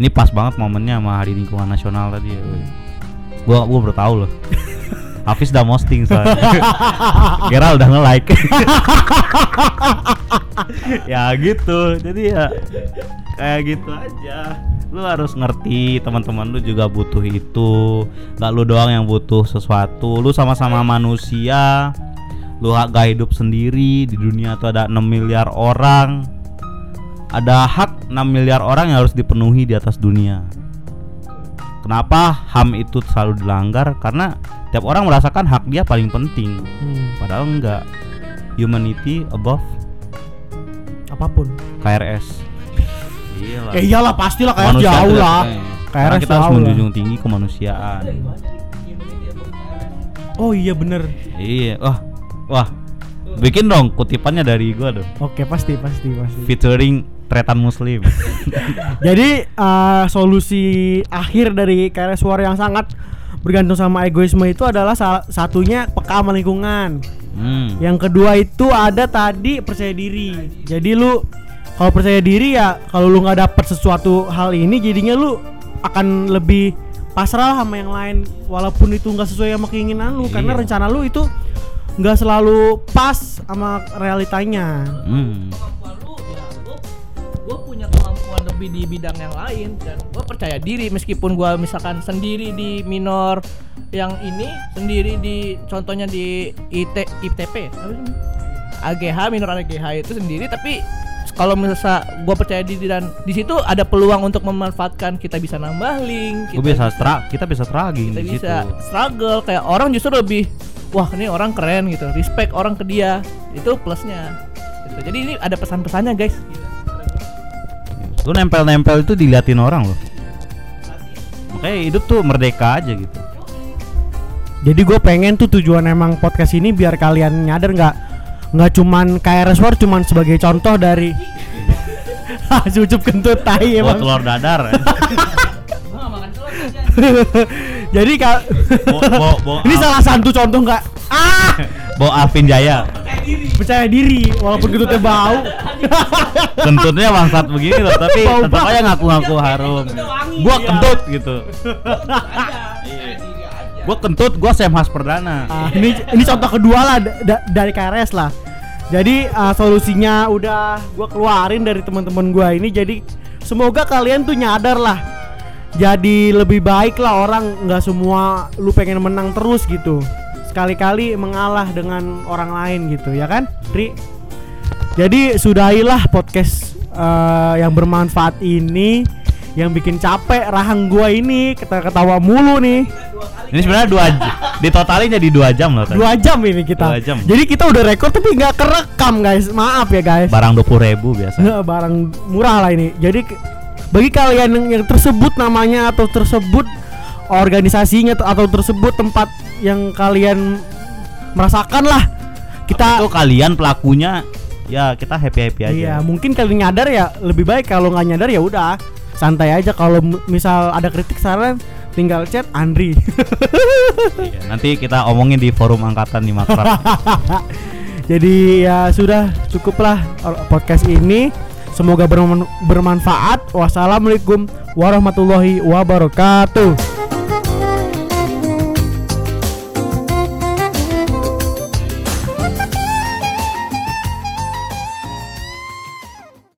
Ini pas banget momennya sama hari lingkungan nasional tadi ya gua gua baru tahu loh Hafiz udah posting soalnya. Kira udah nge-like. Ya gitu. Jadi ya Kayak gitu aja. Lu harus ngerti teman-teman lu juga butuh itu. Gak lu doang yang butuh sesuatu. Lu sama-sama manusia. Lu hak gak hidup sendiri. Di dunia tuh ada 6 miliar orang. Ada hak 6 miliar orang yang harus dipenuhi di atas dunia. Kenapa HAM itu selalu dilanggar? Karena tiap orang merasakan hak dia paling penting Hmm, Padahal enggak Humanity above apa pun. KRS Iya lah Eh iyalah pastilah kayak Manusia jauh lah. eh, KRS Karena kita harus jauh lah. menjunjung tinggi kemanusiaan Oh iya bener. Iya Wah Wah Bikin dong kutipannya dari gua dong Oke pasti pasti pasti. Featuring tretan muslim Jadi eh, solusi akhir dari KRS War yang sangat bergantung sama egoisme itu adalah salah satunya peka sama lingkungan. hmm. Yang kedua itu ada tadi percaya diri. Jadi lu kalau percaya diri ya kalau lu nggak dapet sesuatu hal ini jadinya lu akan lebih pasrah sama yang lain walaupun itu nggak sesuai sama keinginan lu karena Iya. rencana lu itu nggak selalu pas sama realitanya. Hmm. gue punya lebih di bidang yang lain dan gue percaya diri meskipun gue misalkan sendiri di minor yang ini sendiri di contohnya di IT ITP? AGH minor AGH itu sendiri tapi kalau misalnya gue percaya diri dan di situ ada peluang untuk memanfaatkan kita bisa nambah link Gua bisa stra kita bisa struggling kita di situ. bisa struggle kayak orang justru lebih wah ini orang keren gitu respect orang ke dia itu plusnya gitu. jadi ini ada pesan-pesannya guys Lu nempel-nempel itu diliatin orang loh. Makanya hidup tuh merdeka aja gitu. Jadi gue pengen tuh tujuan emang podcast ini biar kalian nyadar nggak nggak cuman KRS War cuman sebagai contoh dari Cucup kentut tai emang. telur dadar. Ah, Jadi kak Ini Al- salah satu contoh nggak? Ah, Bo Alvin Jaya. percaya diri walaupun gitu teh bau. Kentutnya bangsat begini loh, tapi Bau tetap aja ngaku-ngaku harum. Gua kentut gitu. Gua kentut, gua Sam Has perdana. Ah, ini ini contoh kedua lah da- da- dari KRS lah. Jadi ah, solusinya udah gua keluarin dari teman-teman gua ini jadi semoga kalian tuh nyadar lah. Jadi lebih baik lah orang nggak semua lu pengen menang terus gitu. Sekali-kali mengalah dengan orang lain gitu ya kan, Tri? Jadi sudahilah podcast eh, yang bermanfaat ini yang bikin capek rahang gua ini ketawa-ketawa mulu nih. Ini sebenarnya dua j- ditotalin jadi dua jam loh tadi. Dua jam ini kita. Dua jam. Jadi kita udah rekor tapi nggak kerekam guys. Maaf ya guys. Barang dua ribu biasa. Barang murah lah ini. Jadi bagi kalian yang, yang tersebut namanya atau tersebut organisasinya atau- tersebut tempat yang kalian merasakan lah kita Itu kalian pelakunya ya kita happy happy aja. iya mungkin kalian nyadar ya lebih baik kalau nggak nyadar ya udah santai aja kalau misal ada kritik saran tinggal chat Andri Iya, Nanti kita omongin di forum angkatan di Makrab. Jadi ya sudah cukuplah podcast ini. Semoga berman- bermanfaat. Wassalamualaikum warahmatullahi wabarakatuh.